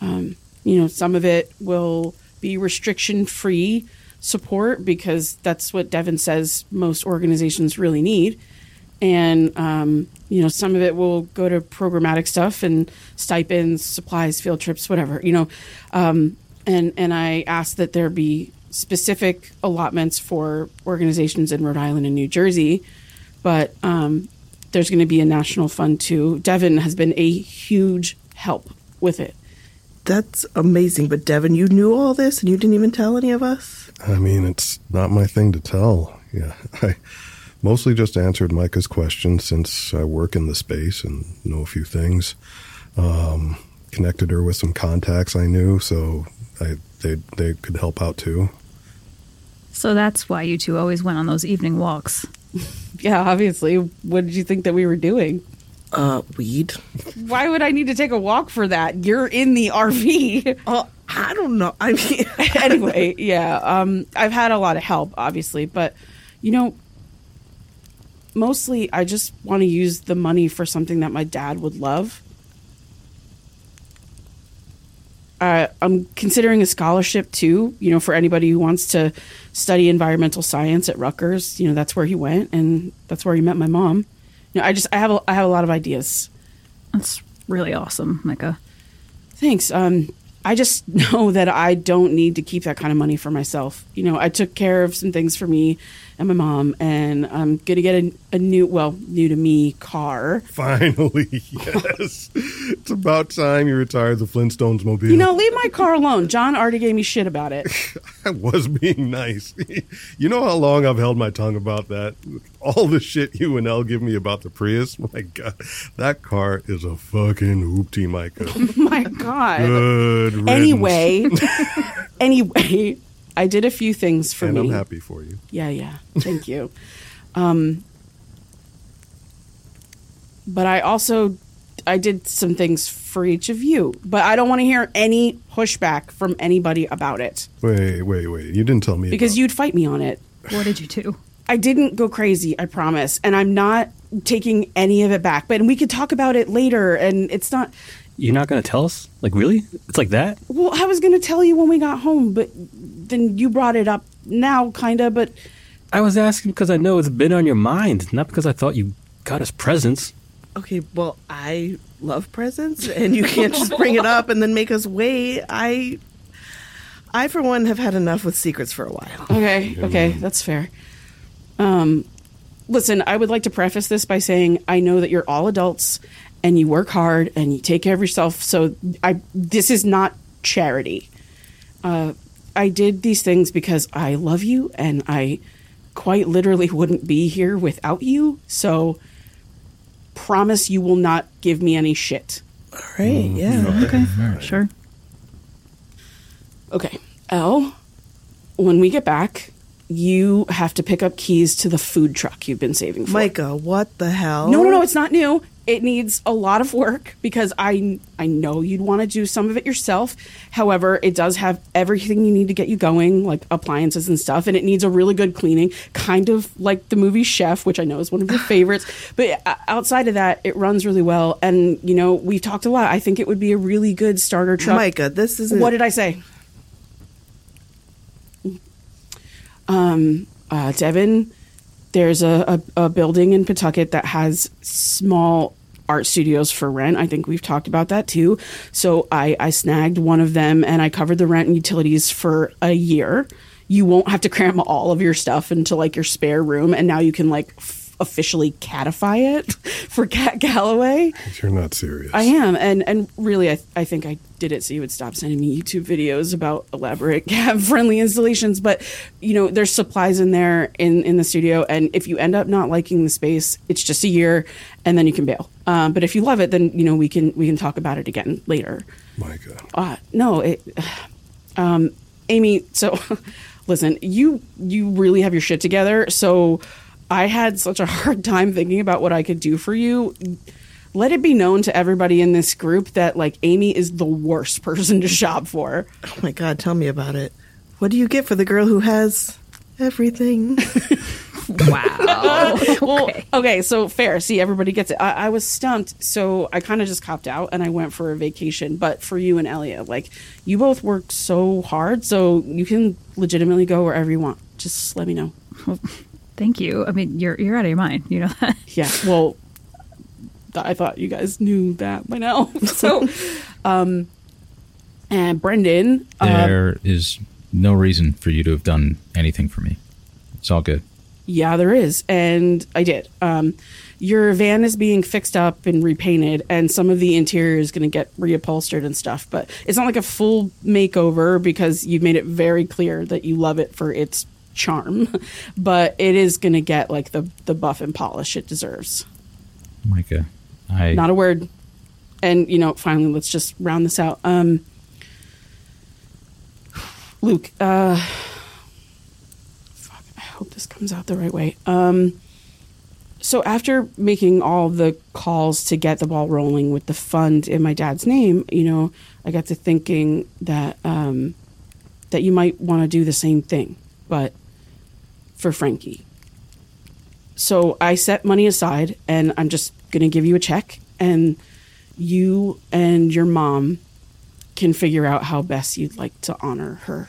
Um, you know, some of it will be restriction free support because that's what Devon says most organizations really need. And, um, you know, some of it will go to programmatic stuff and stipends, supplies, field trips, whatever, you know. Um, and, and I ask that there be specific allotments for organizations in Rhode Island and New Jersey. But um, there's going to be a national fund too. Devon has been a huge help with it. That's amazing. But Devon, you knew all this and you didn't even tell any of us? I mean, it's not my thing to tell. Yeah, I mostly just answered Micah's question since I work in the space and know a few things. Um, connected her with some contacts I knew, so I they they could help out too. So that's why you two always went on those evening walks. Yeah, obviously. What did you think that we were doing? Uh, weed. Why would I need to take a walk for that? You're in the RV. Oh, I don't know. I mean, anyway, yeah. Um, I've had a lot of help, obviously, but you know, mostly I just want to use the money for something that my dad would love. Uh, I'm considering a scholarship too, you know, for anybody who wants to study environmental science at Rutgers. You know, that's where he went, and that's where he met my mom. You know, I just I have a, I have a lot of ideas. That's really awesome, Micah. Thanks. Um, I just know that I don't need to keep that kind of money for myself. You know, I took care of some things for me and my mom, and I'm gonna get a, a new, well, new to me car. Finally, yes. it's about time you retired the Flintstones mobile. You know, leave my car alone. John already gave me shit about it. I was being nice. you know how long I've held my tongue about that? All the shit you and Elle give me about the Prius. My God, that car is a fucking hoopty, Micah. oh my God. Good riddance. Anyway, anyway, I did a few things for and me. I'm happy for you. Yeah, yeah. Thank you. Um, but I also I did some things for each of you, but I don't want to hear any pushback from anybody about it Wait, wait, wait. You didn't tell me because about- you'd fight me on it. What did you do? I didn't go crazy, I promise, and I'm not taking any of it back. But we could talk about it later, and it's not. You're not going to tell us? Like, really? It's like that? Well, I was going to tell you when we got home, but then you brought it up now, kind of. But I was asking because I know it's been on your mind, not because I thought you got us presents. okay, well, I love presents and you can't just bring it up and then make us wait. I, I for one, have had enough with secrets for a while. Okay, okay, that's fair. Um, listen, I would like to preface this by saying I know that you're all adults and you work hard and you take care of yourself. So I this is not charity. Uh, I did these things because I love you and I quite literally wouldn't be here without you. So promise you will not give me any shit. All right, yeah. Okay, sure. Okay, L, when we get back, you have to pick up keys to the food truck you've been saving for. Micah, what the hell? No, no, no, it's not new. It needs a lot of work because I I know you'd want to do some of it yourself. However, it does have everything you need to get you going, like appliances and stuff, and it needs a really good cleaning, kind of like the movie Chef, which I know is one of your favorites. But uh, outside of that, it runs really well, and you know we've talked a lot. I think it would be a really good starter truck. Micah, this isn't. What did I say? Um, uh, Devon, there's a, a, a building in Pawtucket that has small art studios for rent. I think we've talked about that too. So I, I snagged one of them and I covered the rent and utilities for a year. You won't have to cram all of your stuff into like your spare room, and now you can like officially catify it for Cat Galloway. You're not serious. I am, and and really, I I think I did it so you would stop sending me YouTube videos about elaborate cat friendly installations. But you know, there's supplies in there in in the studio, and if you end up not liking the space, it's just a year, and then you can bail. Um, but if you love it, then you know we can we can talk about it again later. Micah. Uh, no, it, um, Aimee. So, listen, you you really have your shit together. So, I had such a hard time thinking about what I could do for you. Let it be known to everybody in this group that like Aimee is the worst person to shop for. Oh my God, tell me about it. What do you get for the girl who has everything? Wow. Well, okay, so fair. See, everybody gets it. I, I was stumped, so I kind of just copped out and I went for a vacation. But for you and Elliot, like you both work so hard, so you can legitimately go wherever you want. Just let me know. Thank you. I mean, you're you're out of your mind. You know that. Yeah. Well, I thought you guys knew that by now. So, um, and Brendan, uh, There is no reason for you to have done anything for me. It's all good. Yeah, there is, and I did. Um, your van is being fixed up and repainted, and some of the interior is going to get reupholstered and stuff. But it's not like a full makeover because you've made it very clear that you love it for its charm. But it is going to get like the the buff and polish it deserves. Micah, I Not a word. And you know, finally, let's just round this out. Um, Luke, uh, fuck, I hope this comes out the right way. Um, so after making all the calls to get the ball rolling with the fund in my dad's name, you know, I got to thinking that um, that you might want to do the same thing, but for Frankie. So I set money aside, and I'm just gonna give you a check, and you and your mom can figure out how best you'd like to honor her.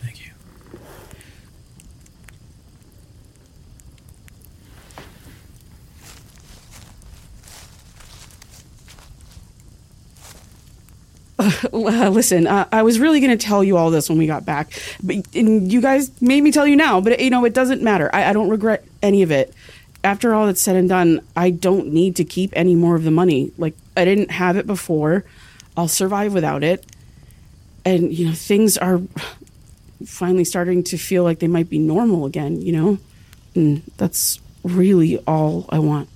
Thank you. Uh, listen, uh, I was really going to tell you all this when we got back, but and you guys made me tell you now. But you know, it doesn't matter. I, I don't regret any of it. After all that's said and done, I don't need to keep any more of the money. Like I didn't have it before. I'll survive without it. And you know, things are finally starting to feel like they might be normal again. You know, and that's really all I want.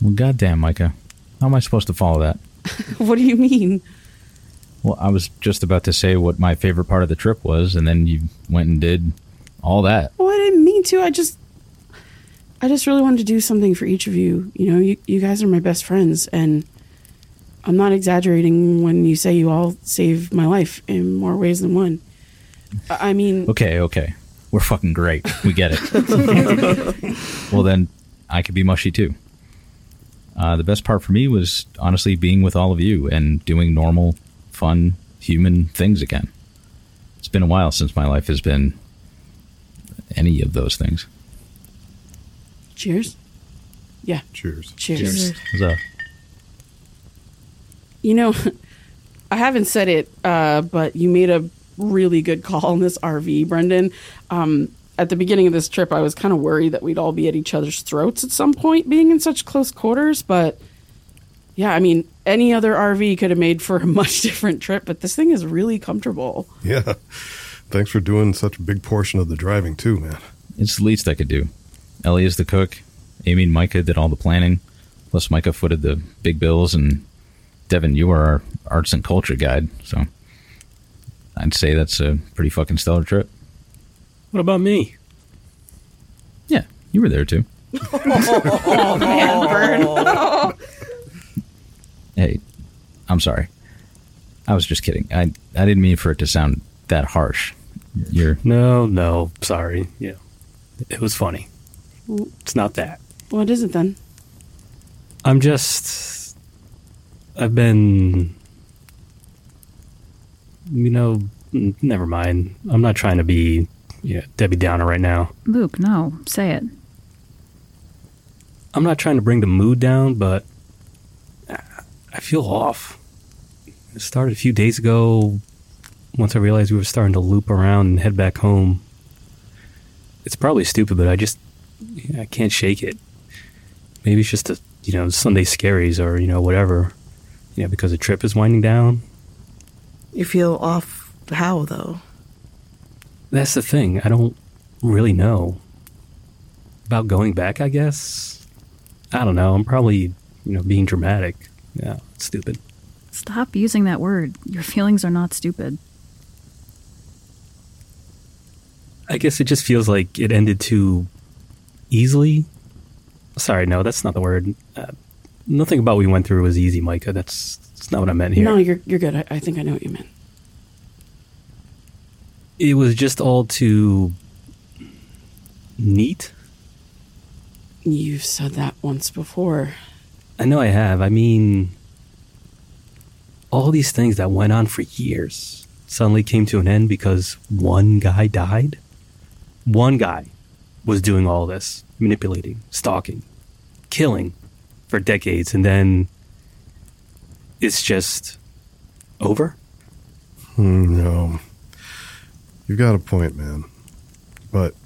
Well, goddamn, Micah, how am I supposed to follow that? what do you mean? Well, I was just about to say what my favorite part of the trip was, and then you went and did all that. Well, I didn't mean to. I just, I just really wanted to do something for each of you. You know, you, you guys are my best friends, and I'm not exaggerating when you say you all saved my life in more ways than one. I I mean, Okay, okay. We're fucking great. We get it. well, then I could be mushy too. Uh, the best part for me was honestly being with all of you and doing normal, fun, human things again. It's been a while since my life has been any of those things. cheers. Yeah, Cheers. cheers. What's up? You know, I haven't said it, uh, but you made a really good call in this RV, Brendan. Um, at the beginning of this trip, I was kind of worried that we'd all be at each other's throats at some point, being in such close quarters. But yeah, I mean, any other RV could have made for a much different trip, but this thing is really comfortable. Yeah. Thanks for doing such a big portion of the driving too, man. It's the least I could do. Ellie is the cook. Aimee and Micah did all the planning. Plus, Micah footed the big bills, and Devon, you are our arts and culture guide. So, I'd say that's a pretty fucking stellar trip. What about me? Yeah, you were there too. Oh, man, Vern. Hey, I'm sorry. I was just kidding. I I didn't mean for it to sound that harsh. You're No, no, sorry. Yeah, it was funny. It's not that. What is it then? I'm just. I've been. You know, never mind. I'm not trying to be yeah, Debbie Downer right now. Luke, no, say it. I'm not trying to bring the mood down, but I feel off. It started a few days ago once I realized we were starting to loop around and head back home. It's probably stupid, but I just I can't shake it. Maybe it's just a you know Sunday scaries or you know whatever. You know because the trip is winding down. You feel off how, though? That's the thing. I don't really know about going back. I guess I don't know. I'm probably you know being dramatic. Yeah, stupid. Stop using that word. Your feelings are not stupid. I guess it just feels like it ended too easily. Sorry, no, that's not the word. Uh, nothing about what we went through was easy, Micah. That's, that's not what I meant here. No, you're you're good. I, I think I know what you meant. It was just all too neat. You've said that once before. I know I have. I mean, all these things that went on for years suddenly came to an end because one guy died. One guy was doing all this, manipulating, stalking, killing for decades, and then it's just over? Hmm, no. You've got a point, man. But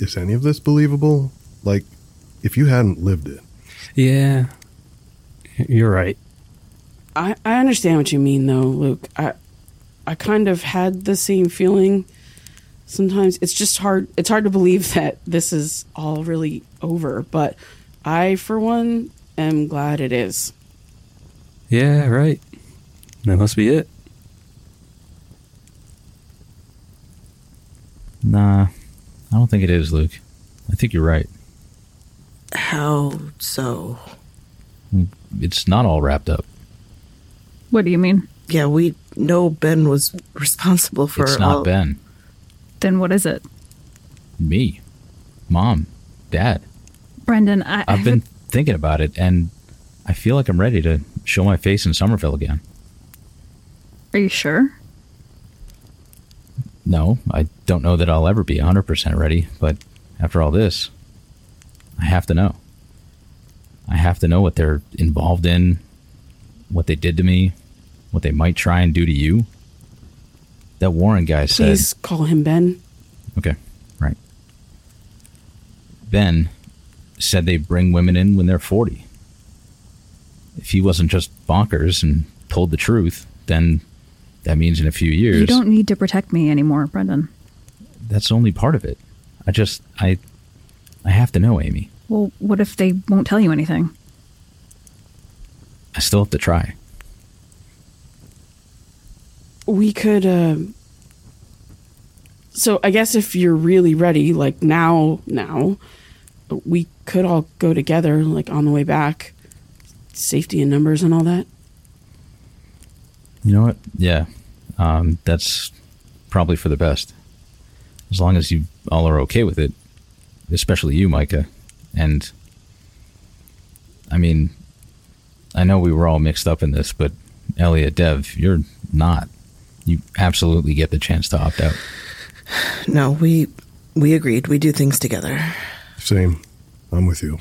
is any of this believable? Like, if you hadn't lived it. Yeah, you're right. I, I understand what you mean though, Luke. I I kind of had the same feeling sometimes. It's just hard it's hard to believe that this is all really over, but I for one am glad it is. Yeah, right. That must be it. Nah, I don't think it is, Luke. I think you're right. How so? It's not all wrapped up. What do you mean? Yeah, we know Ben was responsible for it's not all- Ben. Then what is it? Me. Mom. Dad. Brendan, I, I've been thinking about it, and I feel like I'm ready to show my face in Somerville again. Are you sure? No, I don't know that I'll ever be 100% ready, but after all this, I have to know. I have to know what they're involved in, what they did to me, what they might try and do to you. That Warren guy said. Please call him Ben. Okay, right. Ben said they bring women in when they're 40. If he wasn't just bonkers and told the truth, then that means in a few years. You don't need to protect me anymore, Brendan. That's only part of it. I just, I, I have to know, Aimee. Well, what if they won't tell you anything? I still have to try. We could uh So I guess if you're really ready, like now now, we could all go together like on the way back. Safety in numbers and all that. You know what? Yeah, um, that's probably for the best. As long as you all are okay with it, especially you, Micah. And I mean, I know we were all mixed up in this, but Elliot, Dev, you're not. You absolutely get the chance to opt out. No, we we agreed. We do things together. Same. I'm with you.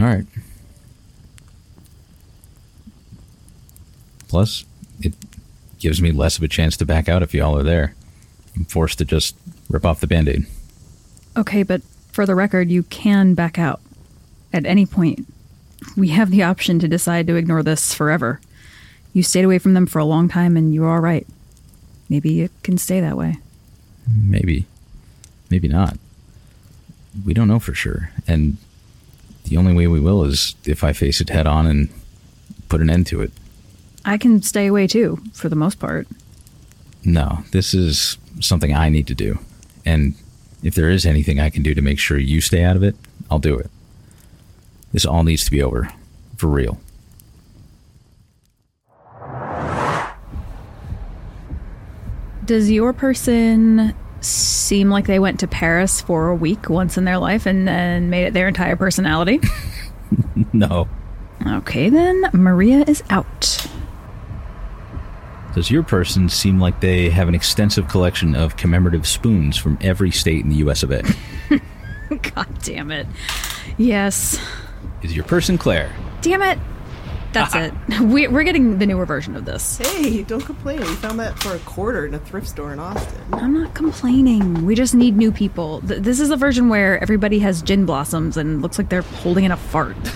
All right. Plus, it gives me less of a chance to back out if y'all are there. I'm forced to just rip off the band aid. Okay, but for the record, you can back out at any point. We have the option to decide to ignore this forever. You stayed away from them for a long time and you're all right. Maybe it can stay that way. Maybe. Maybe not. We don't know for sure. And the only way we will is if I face it head on and put an end to it. I can stay away too, for the most part. No, this is something I need to do. And if there is anything I can do to make sure you stay out of it, I'll do it. This all needs to be over. For real. Does your person seem like they went to Paris for a week once in their life and then made it their entire personality? No. okay, then Maria is out. Does your person seem like they have an extensive collection of commemorative spoons from every state in the US of A? God damn it. Yes. Is your person Claire? Damn it. That's it. We, we're getting the newer version of this. Hey, don't complain. We found that for a quarter in a thrift store in Austin. I'm not complaining. We just need new people. Th- this is a version where everybody has gin blossoms and looks like they're holding in a fart.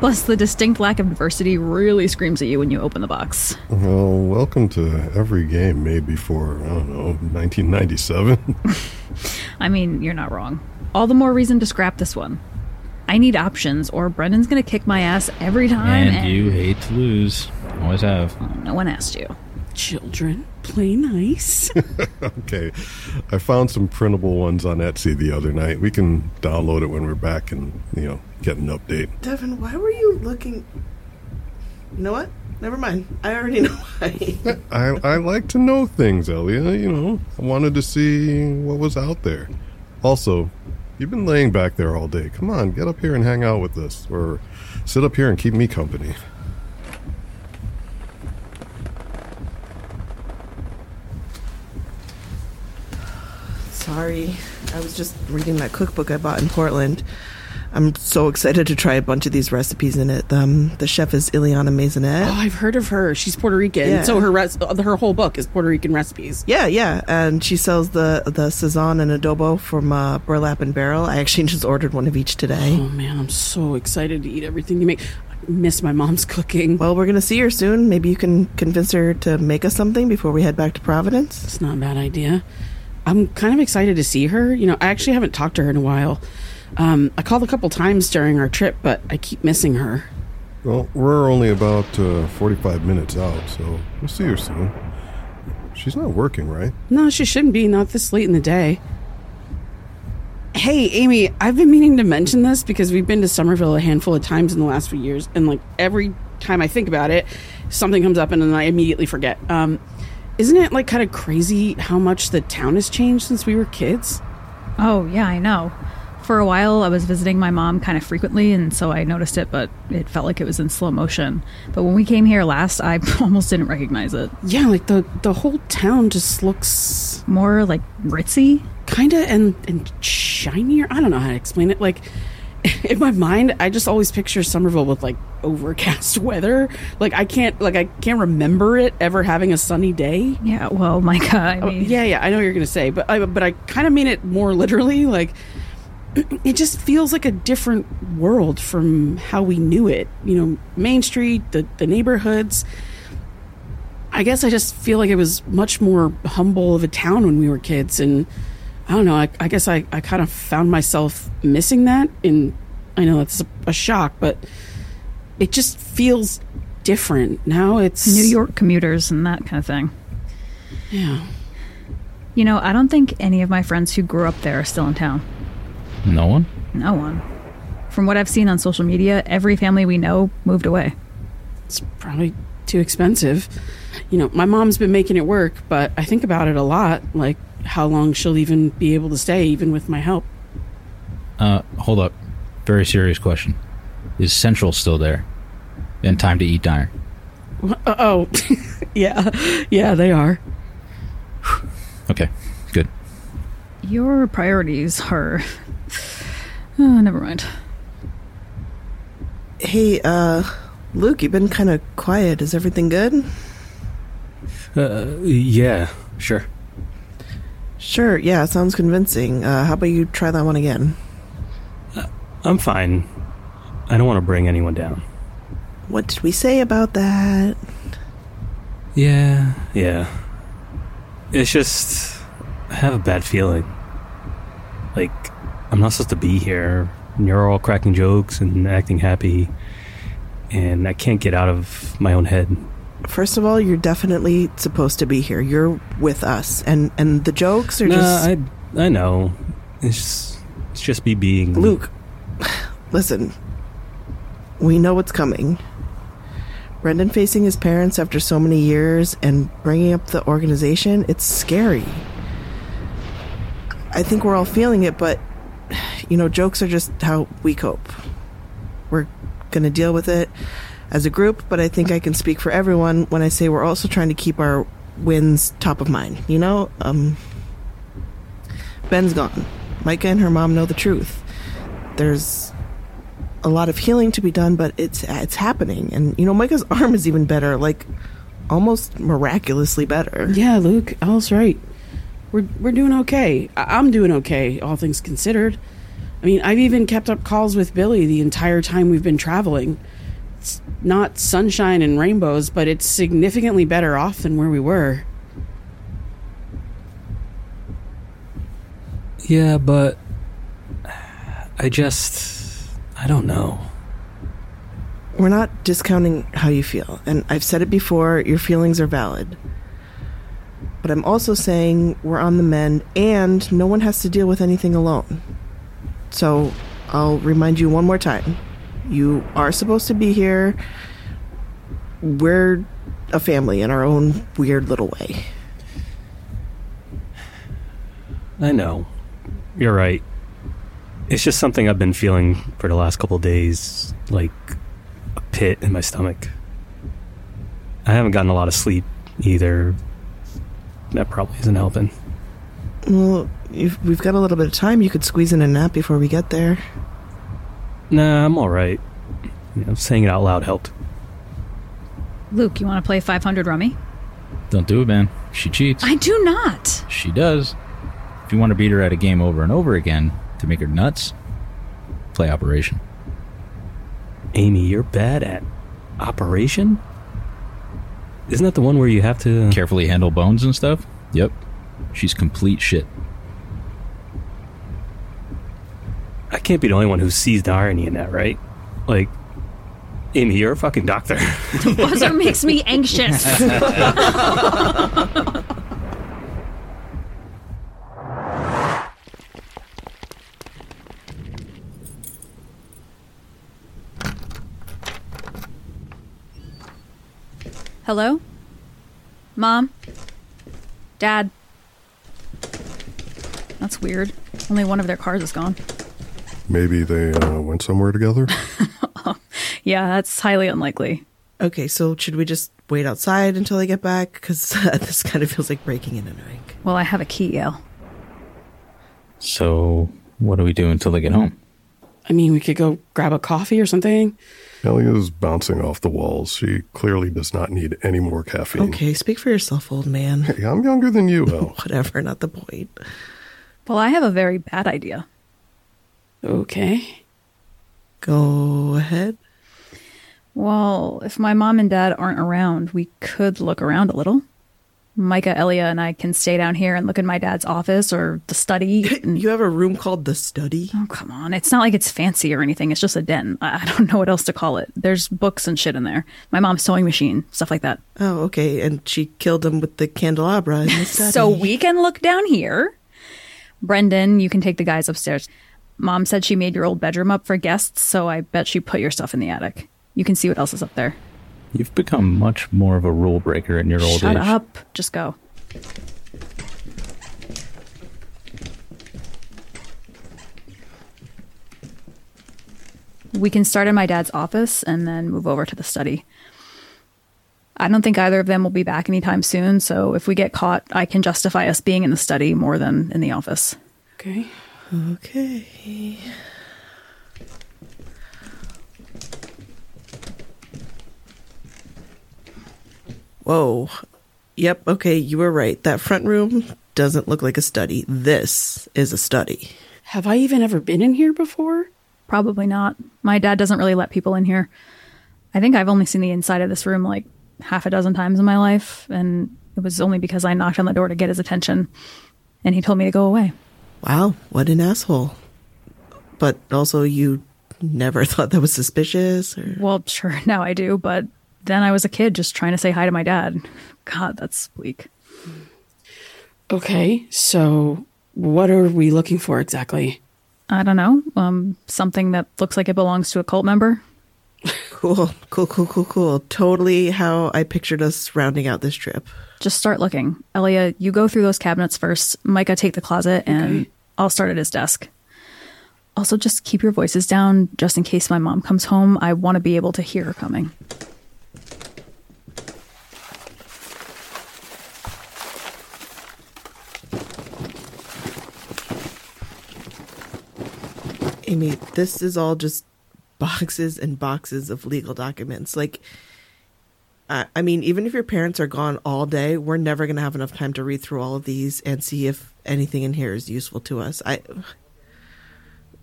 Plus, the distinct lack of diversity really screams at you when you open the box. Well, welcome to every game made before, I don't know, 1997. I mean, you're not wrong. All the more reason to scrap this one. I need options, or Brendan's gonna kick my ass every time. And you hate to lose. Always have. Oh, no one asked you. Children, play nice. okay. I found some printable ones on Etsy the other night. We can download it when we're back and, you know, get an update. Devon, why were you looking? You know what? Never mind. I already know why. I, I like to know things, Elia. You know, I wanted to see what was out there. Also, you've been laying back there all day. Come on, get up here and hang out with us. Or sit up here and keep me company. Sorry. I was just reading that cookbook I bought in Portland. I'm so excited to try a bunch of these recipes in it. Um, the chef is Illyanna Maisonet. oh, I've heard of her. She's Puerto Rican. Yeah. So her res- her whole book is Puerto Rican recipes. Yeah, yeah, and she sells the the sazon and adobo from uh, Burlap and Barrel. I actually just ordered one of each today. Oh man, I'm so excited to eat everything you make. I miss my mom's cooking. Well, we're gonna see her soon. Maybe you can convince her to make us something before we head back to Providence. It's not a bad idea. I'm kind of excited to see her. You know, I actually haven't talked to her in a while. Um, I called a couple times during our trip, but I keep missing her. Well, we're only about uh, 45 minutes out, so we'll see her soon. She's not working, right? No, she shouldn't be, not this late in the day. Hey, Aimee, I've been meaning to mention this because we've been to Somerville a handful of times in the last few years, and like every time I think about it, something comes up and then I immediately forget. Um, isn't it like kind of crazy how much the town has changed since we were kids? Oh, yeah, I know. For a while, I was visiting my mom kind of frequently, and so I noticed it, but it felt like it was in slow motion. But when we came here last, I almost didn't recognize it. Yeah, like the the whole town just looks More like ritzy. kind of and and shinier. I don't know how to explain it. Like in my mind, I just always picture Somerville with like overcast weather. Like I can't like I can't remember it ever having a sunny day. Yeah, well, Micah, I Oh, yeah, yeah, I know what you're gonna say, but I but I kind of mean it more literally. Like it just feels like a different world from how we knew it. You know, Main Street, the the neighborhoods. I guess I just feel like it was much more humble of a town when we were kids, and I don't know. I, I guess I, I kind of found myself missing that. In I know it's a, a shock, but it just feels different now. It's New York commuters and that kind of thing. Yeah. You know, I don't think any of my friends who grew up there are still in town. No one? No one. From what I've seen on social media, every family we know moved away. it's probably too expensive. You know, my mom's been making it work, but I think about it a lot, like how long she'll even be able to stay, even with my help. Uh, hold up. Very serious question. Is Central still there? And time to eat diner? Uh, oh, yeah, yeah, they are. Okay, good. Your priorities are. Oh, never mind. Hey, uh, Luke, you've been kind of quiet. Is everything good? Uh, yeah, sure. Sure. Yeah, sounds convincing. Uh, how about you try that one again? I'm fine. I don't want to bring anyone down. What did we say about that? Yeah, yeah. It's just I have a bad feeling. Like I'm not supposed to be here. And you're all cracking jokes and acting happy, and I can't get out of my own head. First of all, you're definitely supposed to be here. You're with us, and and the jokes are Nah, just I I know. It's just, it's just me being Luke. Listen, we know what's coming. Brendan facing his parents after so many years and bringing up the organization, it's scary. I think we're all feeling it, but, you know, jokes are just how we cope. We're going to deal with it as a group, but I think I can speak for everyone when I say we're also trying to keep our wins top of mind. You know, um, Ben's gone. Micah and her mom know the truth. there's a lot of healing to be done, but it's it's happening. And you know, Micah's arm is even better, like almost miraculously better. Yeah, Luke, Al's right. We're we're doing okay. I- I'm doing okay, all things considered. I mean, I've even kept up calls with Billy the entire time we've been traveling. It's not sunshine and rainbows, but it's significantly better off than where we were. Yeah, but I just I don't know. We're not discounting how you feel, and I've said it before, your feelings are valid. But I'm also saying we're on the mend and no one has to deal with anything alone. So, I'll remind you one more time. You are supposed to be here. We're a family in our own weird little way. I know. You're right. It's just something I've been feeling for the last couple days, like a pit in my stomach. I haven't gotten a lot of sleep either. That probably isn't helping. Well, if we've got a little bit of time. You could squeeze in a nap before we get there. Nah, I'm alright. You know, saying it out loud helped. Luke, you want to play 500 Rummy? Don't do it, man. She cheats. I do not. She does. If you want to beat her at a game over and over again to make her nuts, play Operation. Aimee, you're bad at operation? Isn't that the one where you have to. Carefully handle bones and stuff? Yep. She's complete shit. I can't be the only one who sees the irony in that, right? Like, Aimee, you're a fucking doctor. The buzzer makes me anxious. Hello? Mom? Dad? That's weird. Only one of their cars is gone. Maybe they uh, went somewhere together. Yeah, that's highly unlikely. Okay, so should we just wait outside until they get back? Because this kind of feels like breaking in and entering. Well, I have a key, Yale. So, what do we do until they get home? I mean, we could go grab a coffee or something. Elia's bouncing off the walls. She clearly does not need any more caffeine. Okay, speak for yourself, old man. Hey, I'm younger than you, El. Whatever, not the point. Well, I have a very bad idea. Okay. Go ahead. Well, if my mom and dad aren't around, we could look around a little. Micah, Elia, and I can stay down here and look in my dad's office or the study. and- You have a room called the study? oh, come on. It's not like it's fancy or anything. It's just a den. I I don't know what else to call it. There's books and shit in there. My mom's sewing machine, stuff like that. Oh, okay. And she killed him with the candelabra in the study. So we can look down here. Brendan, you can take the guys upstairs. Mom said she made your old bedroom up for guests, so I bet she put your stuff in the attic. You can see what else is up there. You've become much more of a rule breaker in your old Shut age. up. Just go. We can start in my dad's office and then move over to the study. I don't think either of them will be back anytime soon, so if we get caught, I can justify us being in the study more than in the office. Okay. Okay. Whoa. Yep, okay, you were right. That front room doesn't look like a study. This is a study. Have I even ever been in here before? Probably not. My dad doesn't really let people in here. I think I've only seen the inside of this room like half a dozen times in my life, and it was only because I knocked on the door to get his attention, and he told me to go away. Wow, what an asshole. But also, you never thought that was suspicious? Or... Well, sure, now I do, but then I was a kid just trying to say hi to my dad. God, that's bleak. Okay, so what are we looking for exactly? I don't know. Um, something that looks like it belongs to a cult member. Cool, cool, cool, cool, cool. Totally how I pictured us rounding out this trip. Just start looking. Elia, you go through those cabinets first. Micah, take the closet, and Okay. I'll start at his desk. Also, just keep your voices down just in case my mom comes home. I want to be able to hear her coming. Aimee, this is all just boxes and boxes of legal documents. Like, I I mean, even if your parents are gone all day, we're never going to have enough time to read through all of these and see if anything in here is useful to us. I,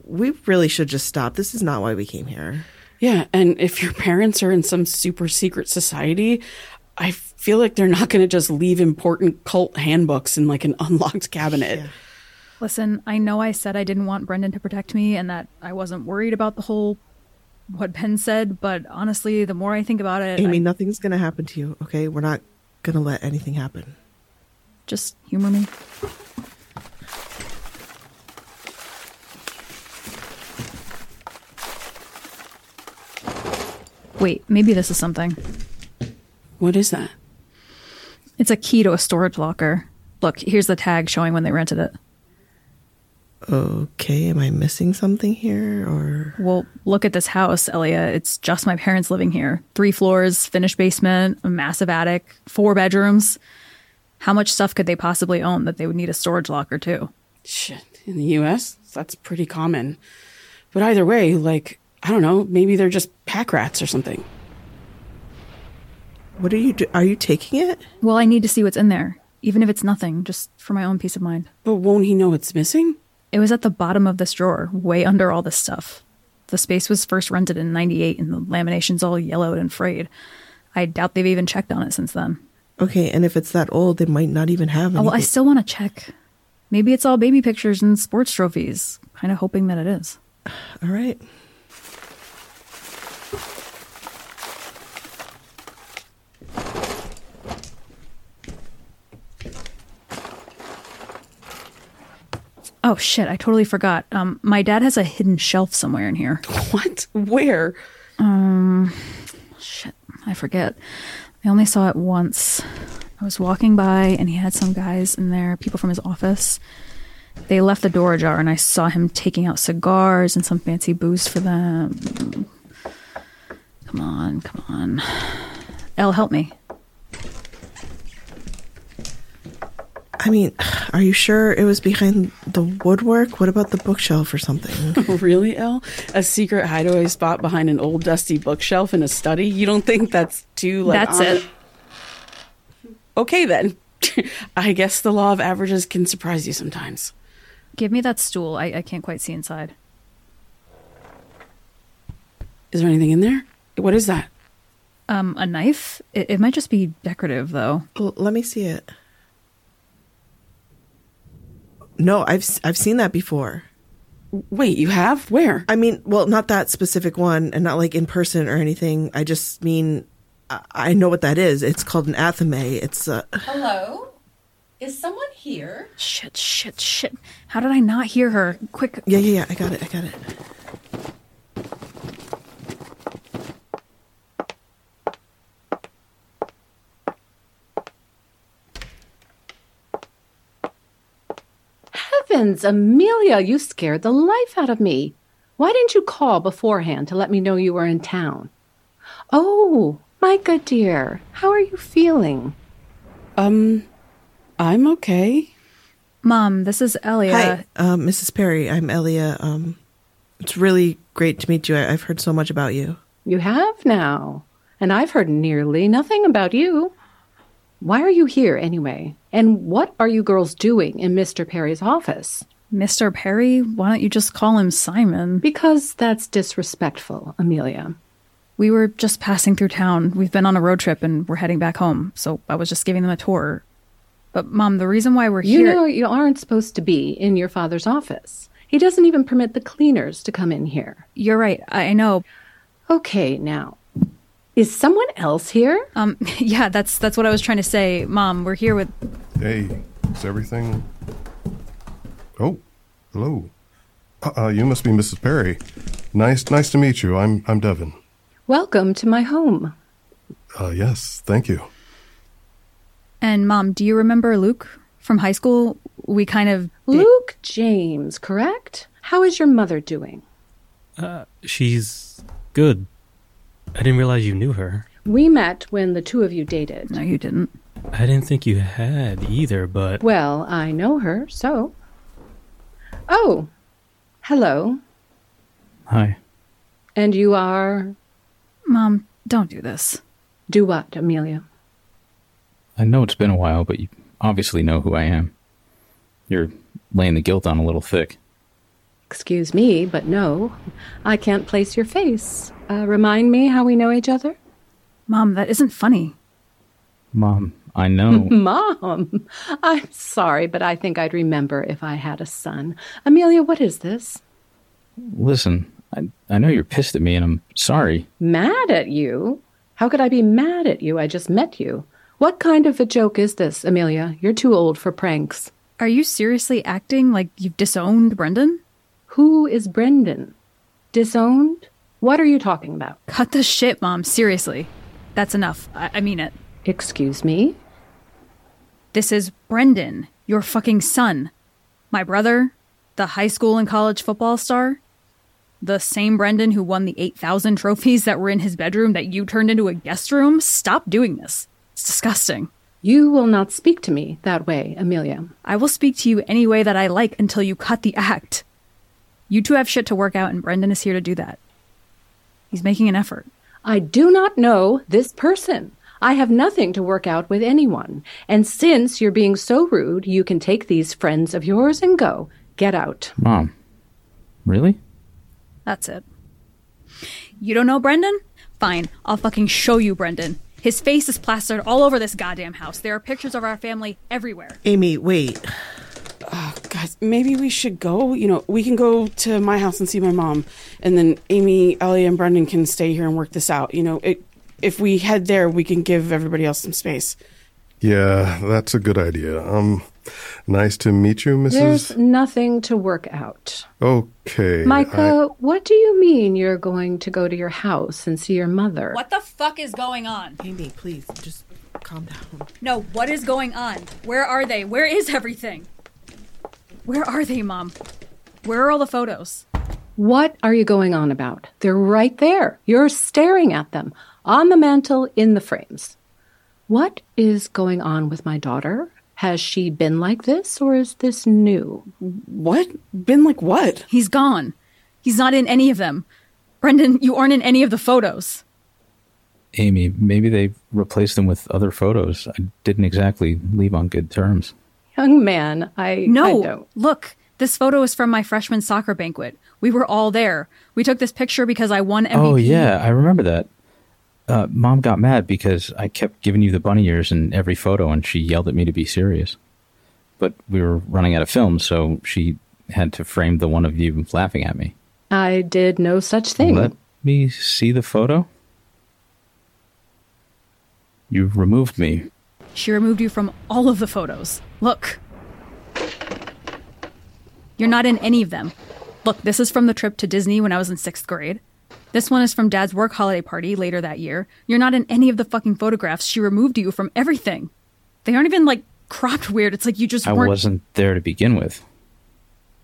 we really should just stop. This is not why we came here. Yeah, and if your parents are in some super secret society, I feel like they're not going to just leave important cult handbooks in like an unlocked cabinet. Yeah. Listen, I know I said I didn't want Brendan to protect me and that I wasn't worried about the whole what Ben said, but honestly, the more I think about it, Aimee, I- nothing's going to happen to you. Okay, we're not going to let anything happen. just humor me. Wait, maybe this is something. What is that? It's a key to a storage locker. Look, here's the tag showing when they rented it. Okay, am I missing something here, or Well, look at this house, Elia. It's just my parents living here. Three floors, finished basement, a massive attic, four bedrooms. How much stuff could they possibly own that they would need a storage locker too? Shit. In the US, that's pretty common. But either way, like, I don't know, maybe they're just pack rats or something. what are you? Do- are you taking it? Well, I need to see what's in there, even if it's nothing, just for my own peace of mind. But won't he know it's missing? It was at the bottom of this drawer, way under all this stuff. The space was first rented in 98 and the lamination's all yellowed and frayed. I doubt they've even checked on it since then. Okay, and if it's that old, they might not even have Oh, well, I still want to check. Maybe it's all baby pictures and sports trophies. Kind of hoping that it is. All right. Oh shit, I totally forgot. Um, my dad has a hidden shelf somewhere in here. What? Where? Shit, I forget. I only saw it once. I was walking by and he had some guys in there, people from his office. They left the door ajar and I saw him taking out cigars and some fancy booze for them. Come on, come on. Elle, help me. I mean, are you sure it was behind the woodwork? What about the bookshelf or something? really, El? A secret hideaway spot behind an old dusty bookshelf in a study? You don't think that's too like That's on- it. Okay then. I guess the law of averages can surprise you sometimes. Give me that stool. I, I can't quite see inside. Is there anything in there? What is that? Um, a knife? It, it might just be decorative, though. L- let me see it. No, I've s- I've seen that before. Wait, you have? Where? I mean, well, not that specific one, and not like in person or anything. I just mean, I, I know what that is. It's called an athame. It's uh, Hello? Is someone here? Shit, shit, shit. How did I not hear her? Quick. yeah, yeah, yeah. I got it. I got it. Heavens, Amelia, you scared the life out of me. Why didn't you call beforehand to let me know you were in town? Oh, my good dear, how are you feeling? Um, I'm okay. Mom, this is Elia. Hi, um, Mrs. Perry. I'm Elia. Um, it's really great to meet you. I, I've heard so much about you. You have now, and I've heard nearly nothing about you. Why are you here anyway? And what are you girls doing in Mr. Perry's office? Mr. Perry? Why don't you just call him Simon? Because that's disrespectful, Amelia. We were just passing through town. We've been on a road trip and we're heading back home, so I was just giving them a tour. But, Mom, the reason why we're You here. You know you aren't supposed to be in your father's office. He doesn't even permit the cleaners to come in here. You're right. I I know. Okay, now. Is someone else here? Um, yeah, that's that's what I was trying to say. Mom, we're here with. Hey, is everything? Oh, hello. Uh, uh, you must be Mrs. Perry. Nice, nice to meet you. I'm, I'm Devon. Welcome to my home. Uh, yes, thank you. And, Mom, do you remember Luke from high school? We kind of. Luke James, correct? How is your mother doing? Uh, she's good. I didn't realize you knew her. We met when the two of you dated. No, you didn't. I didn't think you had either, but Well, I know her, so. Oh, hello. Hi. And you are. Mom, don't do this. Do what, Amelia? I know it's been a while, but you obviously know who I am. You're laying the guilt on a little thick. Excuse me, but no. I can't place your face. Uh, remind me how we know each other? Mom, that isn't funny. Mom, I know. Mom, I'm sorry, but I think I'd remember if I had a son. Amelia, what is this? Listen, I, I know you're pissed at me and I'm sorry. Mad at you? How could I be mad at you? I just met you. What kind of a joke is this, Amelia? You're too old for pranks. Are you seriously acting like you've disowned Brendan? Who is Brendan? Disowned? What are you talking about? Cut the shit, Mom. Seriously. That's enough. I, I mean it. Excuse me? This is Brendan, your fucking son. My brother, the high school and college football star. The same Brendan who won the 8,000 trophies that were in his bedroom that you turned into a guest room. Stop doing this. It's disgusting. You will not speak to me that way, Amelia. I will speak to you any way that I like until you cut the act. You two have shit to work out, and Brendan is here to do that. He's making an effort. I do not know this person. I have nothing to work out with anyone. And since you're being so rude, you can take these friends of yours and go. Get out. Mom, really? That's it. You don't know Brendan? Fine, I'll fucking show you Brendan. His face is plastered all over this goddamn house. There are pictures of our family everywhere. Aimee, wait. Uh, guys, maybe we should go. You know, we can go to my house and see my mom, and then Aimee, Ellie, and Brendan can stay here and work this out. You know, it, if we head there, we can give everybody else some space. Yeah, that's a good idea. Um, nice to meet you, Mrs. There's nothing to work out. Okay. Micah, what do you mean you're going to go to your house and see your mother? What the fuck is going on? Aimee, please, just calm down. No, what is going on? Where are they? Where is everything? Where are they, Mom? Where are all the photos? What are you going on about? They're right there. You're staring at them on the mantel in the frames. What is going on with my daughter? Has she been like this or is this new? What? Been like what? He's gone. He's not in any of them. Brendan, you aren't in any of the photos. Aimee, maybe they replaced them with other photos. I didn't exactly leave on good terms. Young man, I No, I don't. look, this photo is from my freshman soccer banquet. We were all there. We took this picture because I won MVP. Oh, yeah, I remember that. Uh, Mom got mad because I kept giving you the bunny ears in every photo and she yelled at me to be serious. But we were running out of film, so she had to frame the one of you laughing at me. I did no such thing. Let me see the photo. You removed me. She removed you from all of the photos. Look. You're not in any of them. Look, this is from the trip to Disney when I was in sixth grade. This one is from Dad's work holiday party later that year. You're not in any of the fucking photographs. She removed you from everything. They aren't even like cropped weird. It's like you just I weren't. wasn't there to begin with.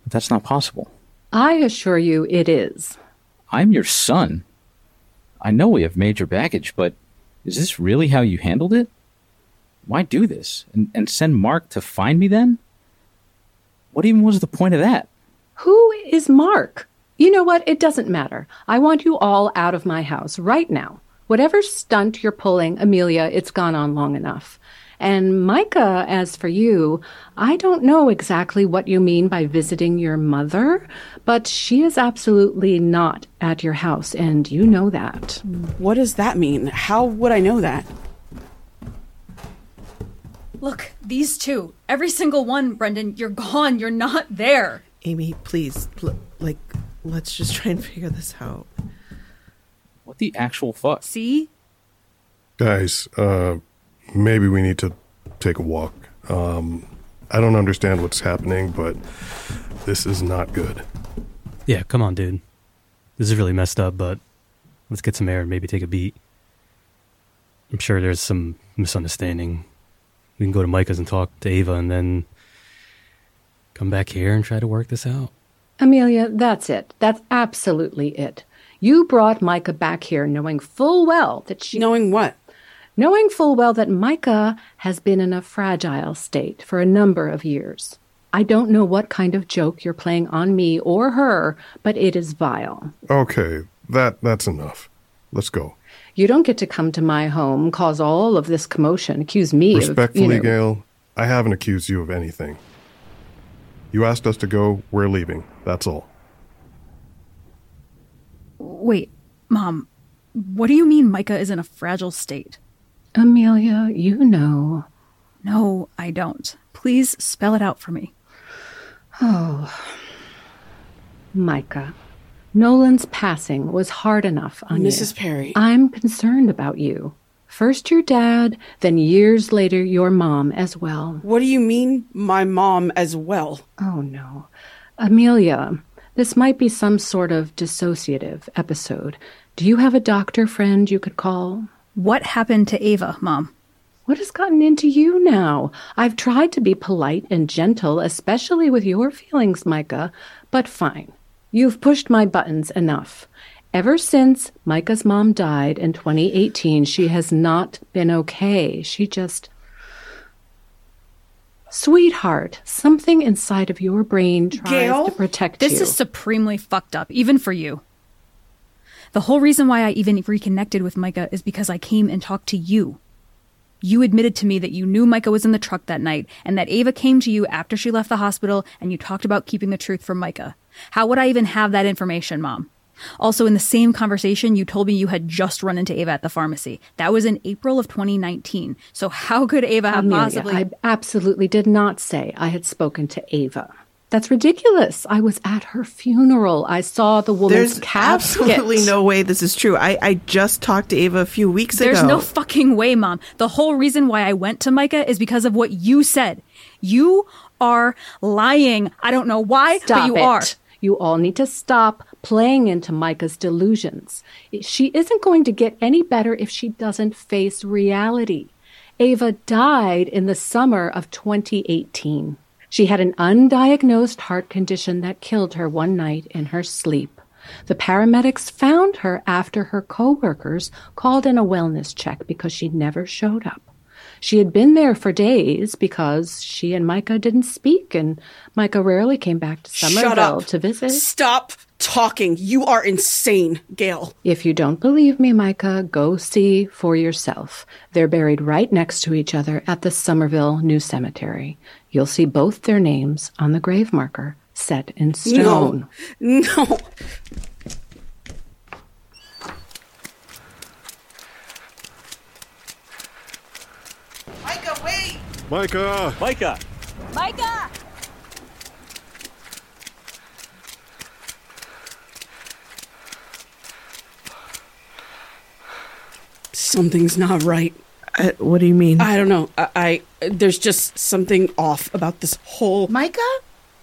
But that's not possible. I assure you it is. I'm your son. I know we have major baggage, but is this really how you handled it? Why do this? And, and send Mark to find me then? What even was the point of that? Who is Mark? You know what? It doesn't matter. I want you all out of my house right now. Whatever stunt you're pulling, Amelia, it's gone on long enough. And Micah, as for you, I don't know exactly what you mean by visiting your mother, but she is absolutely not at your house, and you know that. What does that mean? How would I know that? Look, these two. Every single one, Brendan. You're gone. You're not there. Aimee, please, pl- like, let's just try and figure this out. What the actual fuck? See? Guys, uh, maybe we need to take a walk. Um, I don't understand what's happening, but this is not good. Yeah, come on, dude. This is really messed up, but let's get some air and maybe take a beat. I'm sure there's some misunderstanding. We can go to Micah's and talk to Ava and then come back here and try to work this out. Amelia, that's it. That's absolutely it. You brought Micah back here knowing full well that she. Knowing what? knowing full well that Micah has been in a fragile state for a number of years. I don't know what kind of joke you're playing on me or her, but it is vile. Okay, that that's enough. Let's go. You don't get to come to my home, cause all of this commotion, accuse me Respectfully, of. You know, Gail, I haven't accused you of anything. You asked us to go, we're leaving. That's all. Wait, Mom, what do you mean Micah is in a fragile state? Amelia, you know. No, I don't. Please spell it out for me. Oh. Micah, Nolan's passing was hard enough on you. Mrs. Perry. I'm concerned about you. First your dad, then years later your mom as well. What do you mean, my mom as well? Oh no. Amelia, this might be some sort of dissociative episode. Do you have a doctor friend you could call? What happened to Ava, Mom? What has gotten into you now? I've tried to be polite and gentle, especially with your feelings, Micah, but fine. You've pushed my buttons enough. Ever since Micah's mom died in 2018, she has not been okay. She just. Sweetheart, something inside of your brain tries Gail, to protect This you. This is supremely fucked up, even for you. The whole reason why I even reconnected with Micah is because I came and talked to you. You admitted to me that you knew Micah was in the truck that night and that Ava came to you after she left the hospital and you talked about keeping the truth from Micah. How would I even have that information, Mom? Also, in the same conversation, you told me you had just run into Ava at the pharmacy. That was in April of 2019. So how could Ava have Amelia, possibly? I absolutely did not say I had spoken to Ava. That's ridiculous. I was at her funeral. I saw the woman's There's casket. absolutely no way this is true. I, I just talked to Ava a few weeks There's ago. There's no fucking way, Mom. The whole reason why I went to Micah is because of what you said. You are lying. I don't know why, Stop but you it. are. You all need to stop playing into Micah's delusions. She isn't going to get any better if she doesn't face reality. Ava died in the summer of 2018. She had an undiagnosed heart condition that killed her one night in her sleep. The paramedics found her after her coworkers called in a wellness check because she never showed up. She had been there for days because she and Micah didn't speak, and Micah rarely came back to Somerville to visit. Stop talking. You are insane, Gail. If you don't believe me, Micah, go see for yourself. They're buried right next to each other at the Somerville New Cemetery. You'll see both their names on the grave marker set in stone. No. No. Micah, wait! Micah! Micah! Micah! Something's not right. Uh, what do you mean? I don't know. I, I there's just something off about this whole Micah?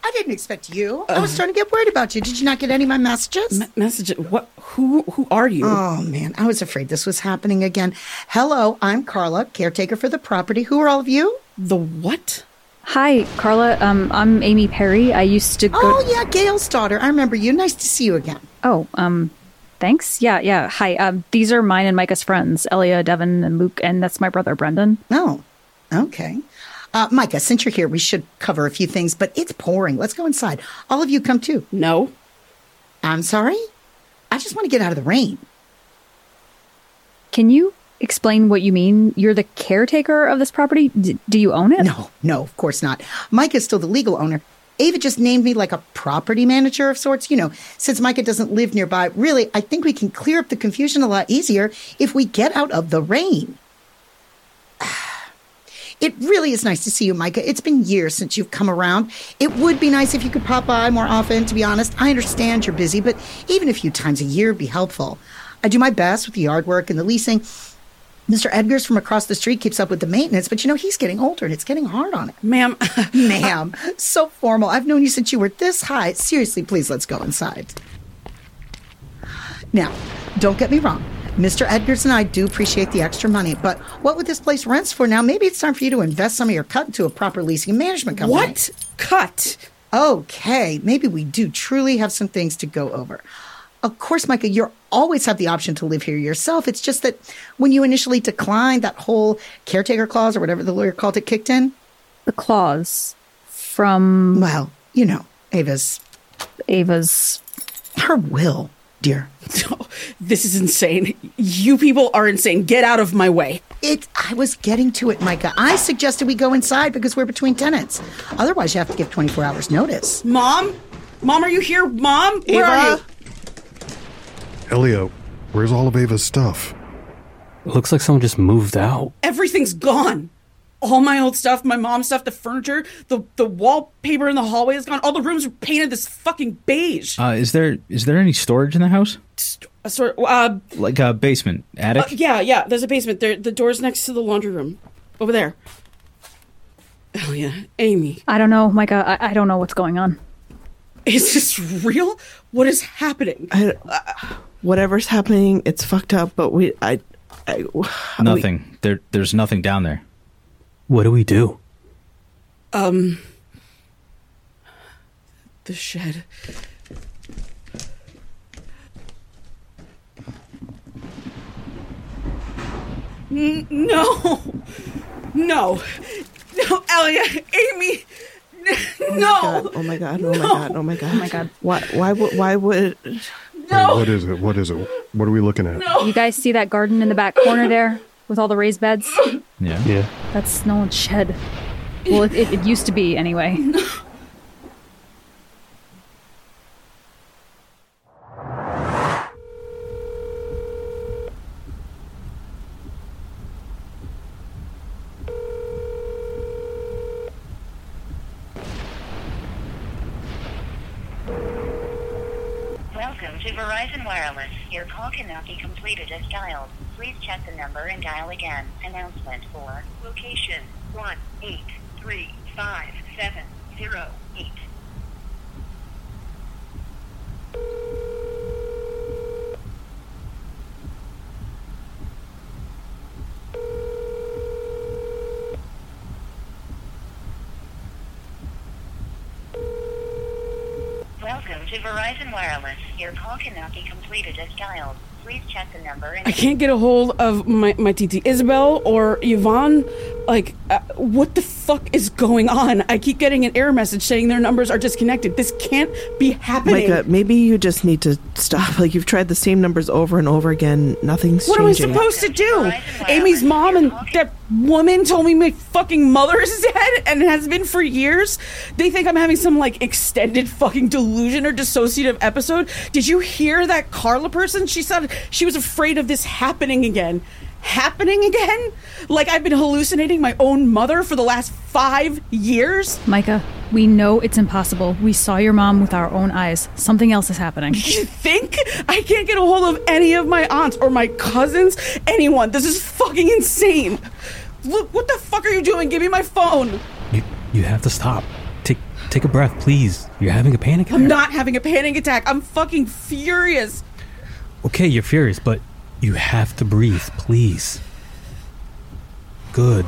I didn't expect you. I was starting to get worried about you. Did you not get any of my messages? me- message. What? Who? Who are you? Oh, man. I was afraid this was happening again. Hello, I'm Carla, caretaker for the property. Who are all of you? The what? Hi, Carla. Um, I'm Aimee Perry. I used to go. Oh, yeah, Gail's daughter. I remember you. Nice to see you again. Oh, um, thanks. Yeah, yeah. Hi. Um, these are mine and Micah's friends, Elia, Devon, and Luke, and that's my brother, Brendan. Oh, okay. Uh, Micah, since you're here, we should cover a few things, but it's pouring. Let's go inside. All of you come too. No. I'm sorry? I just want to get out of the rain. Can you explain what you mean? You're the caretaker of this property. D- do you own it? No, no, of course not. Mike is still the legal owner. Ava just named me like a property manager of sorts. You know, since Micah doesn't live nearby, really, I think we can clear up the confusion a lot easier if we get out of the rain. It really is nice to see you, Micah. It's been years since you've come around. It would be nice if you could pop by more often, to be honest. I understand you're busy, but even a few times a year would be helpful. I do my best with the yard work and the leasing. Mr. Edgar's from across the street keeps up with the maintenance, but you know, he's getting older and it's getting hard on him. Ma'am, Ma'am, so formal. I've known you since you were this high. Seriously, please let's go inside. Now, don't get me wrong. Mr. Edgars and I do appreciate the extra money, but what would this place rents for now? Maybe it's time for you to invest some of your cut into a proper leasing and management company. what? Cut. Okay, maybe we do truly have some things to go over. Of course, Micah, you always have the option to live here yourself. It's just that when you initially declined, that whole caretaker clause or whatever the lawyer called it kicked in. The clause. From Well, you know, Ava's Ava's. her will, dear. This is insane. You people are insane. Get out of my way. It. I was getting to it, Micah. I suggested we go inside because we're between tenants. Otherwise, you have to give 24 hours notice. Mom? Mom, are you here? Mom? Where are you? Elia, where's all of Ava's stuff? It looks like someone just moved out. Everything's gone. All my old stuff, my mom's stuff, the furniture, the the wallpaper in the hallway is gone. All the rooms are painted this fucking beige. Uh, is there is there any storage in the house? Uh, sort uh, Like a basement, attic? uh, yeah, yeah. There's a basement. There, the door's next to the laundry room, over there. Oh yeah, Aimee. I don't know, Micah. I, I don't know what's going on. Is this real? What is happening? I, uh, whatever's happening, it's fucked up. But we, I, I how do we- nothing. There there's nothing down there. What do we do? Um, the shed. N- no, no, no, Elliot, Aimee, no, Oh my god! Oh my god! Oh my god! Oh my God. Why? Why would? Why would? No. What is it? What is it? What are we looking at? You guys see that garden in the back corner there with all the raised beds? Yeah. Yeah. That's Nolan's shed. Well, it, it, it used to be anyway. to Verizon Wireless. Your call cannot be completed as dialed. Please check the number and dial again. Announcement for location 1835708. Welcome to Verizon Wireless. Your call cannot be completed as dialed. Please check the number I can't get a hold of my my TT Isabel or Yvonne. Like, uh, what the fuck is going on? I keep getting an error message saying their numbers are disconnected. This can't be happening. Micah, maybe you just need to stop. Like you've tried the same numbers over and over again. Nothing's What am I supposed to do? Aimee's mom and that woman told me my fucking mother is dead and has been for years. They think I'm having some like extended fucking delusion or dissociative episode. Did you hear that Carla person? She said she was afraid of this happening again. Happening again? Like I've been hallucinating my own mother for the last five years? Micah, we know it's impossible. We saw your mom with our own eyes. Something else is happening. You think? I can't get a hold of any of my aunts or my cousins, anyone. This is fucking insane. Look, what the fuck are you doing? Give me my phone. You you have to stop. Take take a breath, please. You're having a panic I'm not having a panic attack. I'm fucking furious. Okay, you're furious, but you have to breathe, please. Good.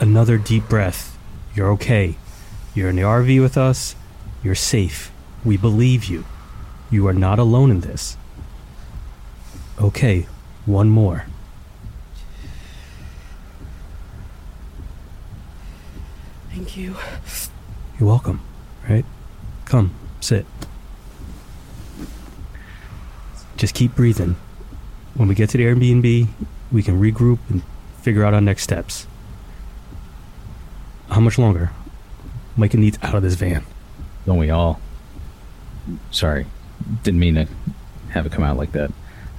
Another deep breath. You're okay. You're in the RV with us. You're safe. We believe you. You are not alone in this. Okay, one more. Thank you. You're welcome, right? Come, sit. Just keep breathing. When we get to the Airbnb, we can regroup and figure out our next steps. How much longer? Micah needs out of this van. Don't we all? Sorry, didn't mean to have it come out like that.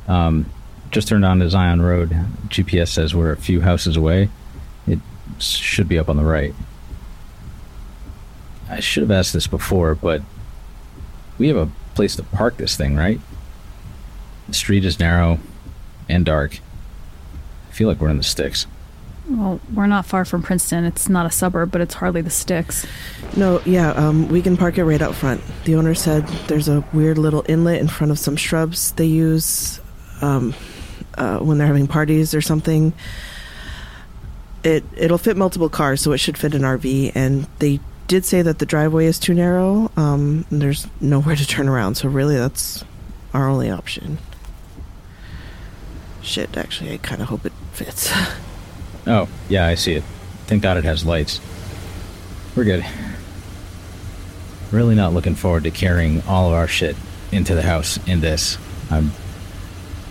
Um, just turned on to Zion Road. GPS says we're a few houses away. It should be up on the right. I should have asked this before, but we have a place to park this thing, right? The street is narrow and dark. I feel like we're in the sticks. Well, we're not far from Princeton. It's not a suburb, but it's hardly the sticks. No, yeah, um, we can park it right out front. The owner said there's a weird little inlet in front of some shrubs they use um, uh, when they're having parties or something. It it'll fit multiple cars, so it should fit an RV. And they did say that the driveway is too narrow. Um, and there's nowhere to turn around, so really that's our only option. Shit, actually, I kind of hope it fits. Oh, yeah, I see it. Thank God it has lights. We're good. Really not looking forward to carrying all of our shit into the house in this. I'm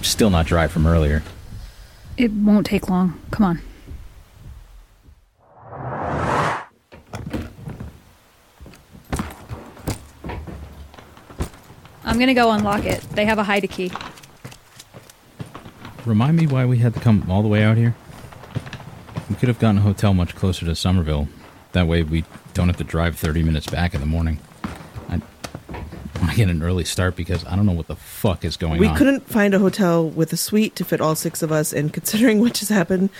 still not dry from earlier. It won't take long. Come on. I'm gonna go unlock it. They have a hide key. Remind me why we had to come all the way out here? We could have gotten a hotel much closer to Somerville. That way we don't have to drive 30 minutes back in the morning. I want to get an early start because I don't know what the fuck is going we on. We couldn't find a hotel with a suite to fit all six of us, and considering what just happened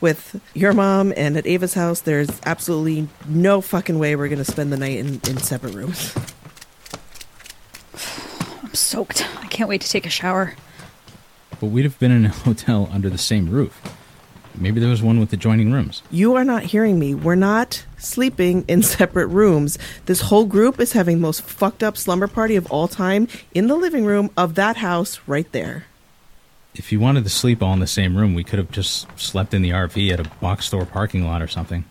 with your mom and at Ava's house, there's absolutely no fucking way we're going to spend the night in, in separate rooms. I'm soaked. I can't wait to take a shower. But we'd have been in a hotel under the same roof. Maybe there was one with adjoining rooms. You are not hearing me. We're not sleeping in separate rooms. This whole group is having the most fucked up slumber party of all time in the living room of that house right there. If you wanted to sleep all in the same room, we could have just slept in the RV at a box store parking lot or something.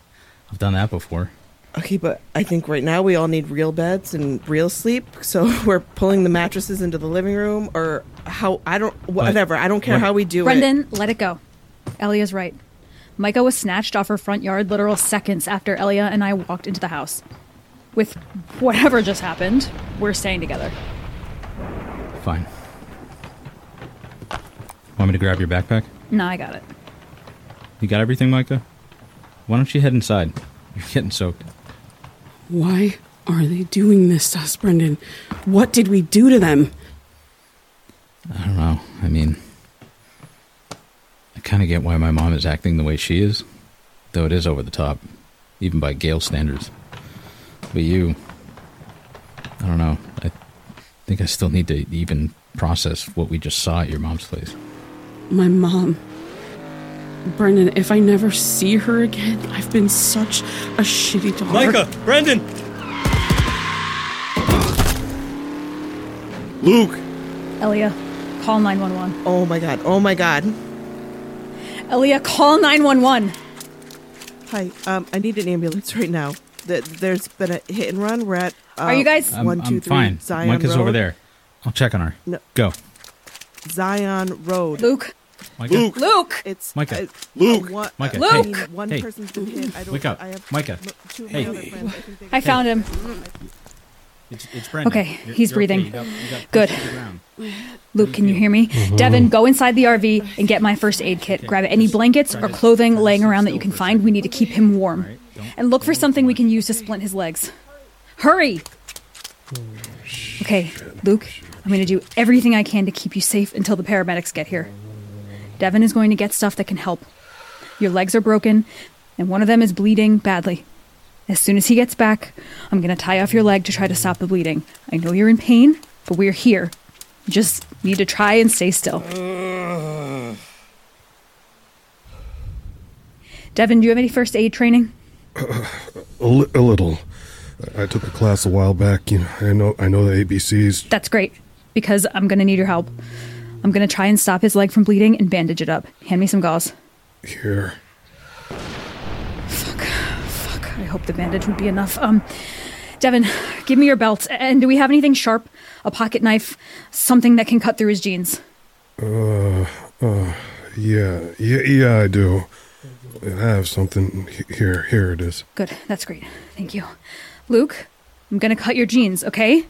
I've done that before. Okay, but I think right now we all need real beds and real sleep. So we're pulling the mattresses into the living room, or how I don't whatever. I don't care What- how we do it. Brendan, let it go. Elia's right. Micah was snatched off her front yard literal seconds after Elia and I walked into the house. With whatever just happened, we're staying together. Fine. Want me to grab your backpack? No, I got it. You got everything, Micah? Why don't you head inside? You're getting soaked. Why are they doing this to us, Brendan? What did we do to them? I don't know. I mean, I kind of get why my mom is acting the way she is, though it is over the top, even by Gail standards. But you, I don't know. I think I still need to even process what we just saw at your mom's place. My mom. Brendan, if I never see her again, I've been such a shitty daughter. Micah, Brendan. Luke, Elia, call 911. Oh my god! Oh my god! Elia, call 911. Hi, um, I need an ambulance right now. Th- There's been a hit and run. We're at. Uh, Are you guys- I'm, one, I'm two, three, fine. Zion Micah's Road. over there. I'll check on her. No. Go. Zion Road. Luke. Micah. Luke, Luke! It's Micah. uh, Luke. One, Micah, I hey. mean, one Hey. person's been hit. I don't. Wake up. I have Micah. Two Hey. other friends. I I found him. It's, it's Brendan. Okay, You're- he's you're breathing. You got- you got Good. pushed to the ground. Luke, can you hear me? Devon, go inside the RV and get my first aid kit. Grab any blankets or clothing laying around that you can find. We need to keep him warm. And look for something we can use to splint his legs. Hurry! Okay, Luke, I'm going to do everything I can to keep you safe until the paramedics get here. Devon is going to get stuff that can help. Your legs are broken, and one of them is bleeding badly. As soon as he gets back, I'm going to tie off your leg to try to stop the bleeding. I know you're in pain, but we're here. You just need to try and stay still. Devon, do you have any first aid training? a, li- a little. I I took a class a while back. You know, I know, I know the ABCs. That's great, because I'm going to need your help. I'm going to try and stop his leg from bleeding and bandage it up. Hand me some gauze. Here, Fuck, Fuck. I hope the bandage would be enough. Um, Devon, give me your belt. And do we have anything sharp? A pocket knife? Something that can cut through his jeans? uh, uh, yeah, yeah, yeah, I do. I have something here. Here it is. Good, that's great. Thank you. Luke, I'm going to cut your jeans, okay?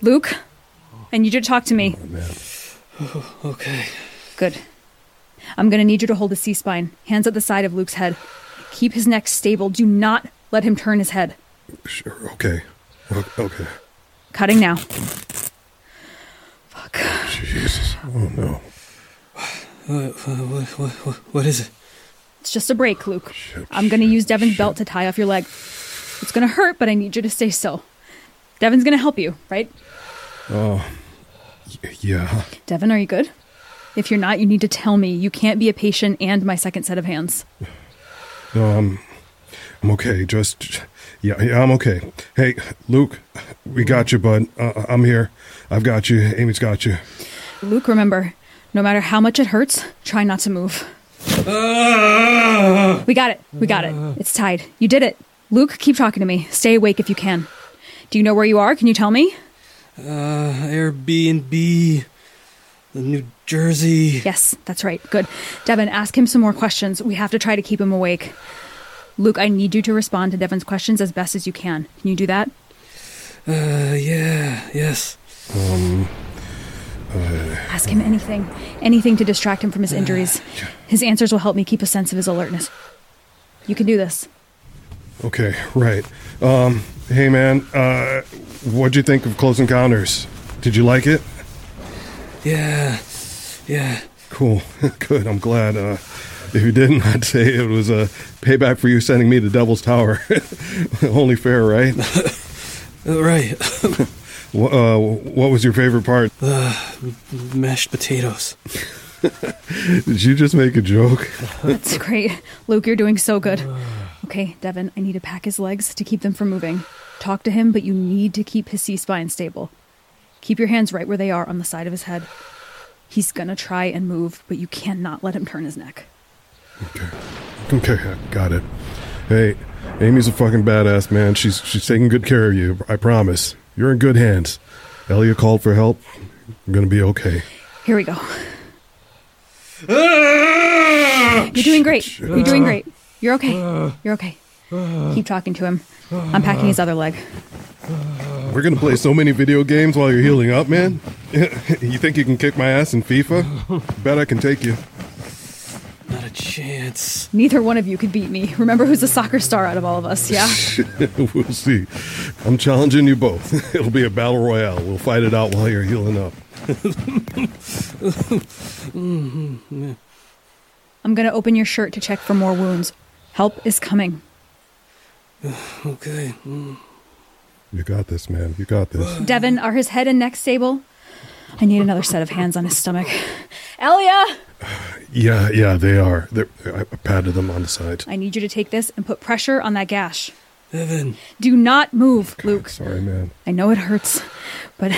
Luke, I need you to talk to me. Okay. Good. I'm going to need you to hold his C spine, hands at the side of Luke's head. Keep his neck stable. Do not let him turn his head. Sure. Okay. Okay. Cutting now. Fuck. Jesus. Oh no. What, what, what, what, what is it? It's just a break, Luke. I'm going to use Devon's belt to tie off your leg. It's going to hurt, but I need you to stay still. Devon's going to help you, right? Y- Yeah. Devon, are you good? If you're not, you need to tell me. You can't be a patient and my second set of hands. No, I'm. I'm okay. Just. Yeah, yeah, I'm okay. Hey, Luke, we got you, bud. Uh, I'm here. I've got you. Aimee's got you. Luke, remember, no matter how much it hurts, try not to move. We got it. We got it. It's tied. You did it. Luke, keep talking to me. Stay awake if you can. Do you know where you are? Can you tell me? Uh, Airbnb, the New Jersey. Yes, that's right. Good. Devon, ask him some more questions. We have to try to keep him awake. Luke, I need you to respond to Devon's questions as best as you can. Can you do that? Uh, yeah, yes. Um, Ask him anything. Anything to distract him from his injuries. His answers will help me keep a sense of his alertness. You can do this. Okay, right. Um, hey man, uh, what'd you think of Close Encounters? Did you like it? Yeah, yeah. Cool, good. I'm glad. Uh, if you didn't, I'd say it was a payback for you sending me to Devil's Tower. Only fair, right? Uh, right. Wh- uh, what was your favorite part? uh, mashed potatoes. Did you just make a joke? That's great. Luke, you're doing so good. Okay, Devon, I need to pack his legs to keep them from moving. Talk to him, but you need to keep his C spine stable. Keep your hands right where they are on the side of his head. He's gonna try and move, but you cannot let him turn his neck. Okay, Okay, got it. Hey, Aimee's a fucking badass, man. She's she's taking good care of you. I promise. You're in good hands. Elia called for help. I'm gonna be okay. Here we go. You're doing great. You're doing great. You're okay. You're okay. Keep talking to him. I'm packing his other leg. We're gonna play so many video games while you're healing up, man. you think you can kick my ass in FIFA? Bet I can take you. Not a chance. Neither one of you could beat me. Remember who's the soccer star out of all of us, yeah? we'll see. I'm challenging you both. It'll be a battle royale. We'll fight it out while you're healing up. I'm gonna open your shirt to check for more wounds. Help is coming. Okay. mm. You got this, man. You got this. Devon, are his head and neck stable? I need another set of hands on his stomach. Elia! Yeah, yeah, they are. They're, I I patted them on the side. I need you to take this and put pressure on that gash. Evan. Do not move, Luke. Sorry, man. I know it hurts, but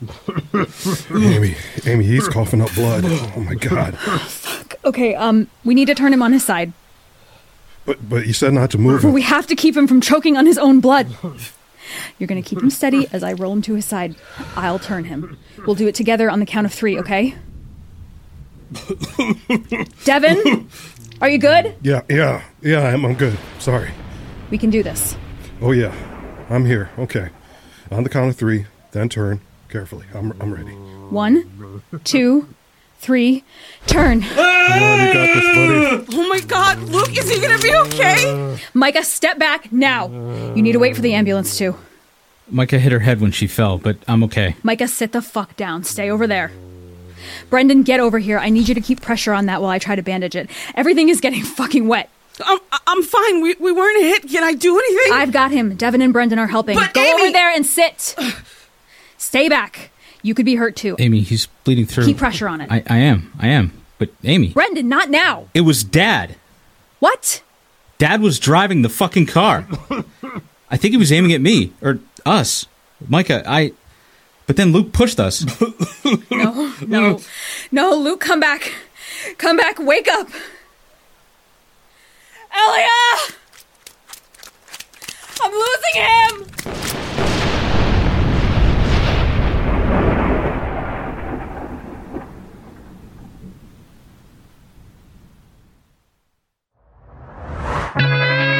Aimee, Aimee, he's coughing up blood. Oh my god. okay, um, we need to turn him on his side. But but you said not to move. him. We have to keep him from choking on his own blood. You're gonna keep him steady as I roll him to his side. I'll turn him. We'll do it together on the count of three, okay? Devon, are you good? Yeah, yeah, yeah. I'm, I'm good. Sorry. We can do this. Oh yeah, I'm here. Okay. On the count of three, then turn carefully. I'm I'm ready. One, two, three, turn. Come on, you this, buddy. Oh my god, Luke, is he gonna be okay? Micah, step back now. You need to wait for the ambulance too. Micah hit her head when she fell, but I'm okay. Micah, sit the fuck down. Stay over there. Brendan, get over here. I need you to keep pressure on that while I try to bandage it. Everything is getting fucking wet. I'm, I'm fine. We, we weren't hit. Can I do anything? I've got him. Devon and Brendan are helping. But Go Aimee- over there and sit. Stay back. You could be hurt too. Aimee, he's bleeding through. Keep pressure on it. I, I am. I am. But Aimee, Brendan, not now. it was Dad. What? Dad was driving the fucking car. I think he was aiming at me or us. Micah, I. But then Luke pushed us. No, no, no, Luke, come back. Come back. Wake up. Elia! I'm losing him! Música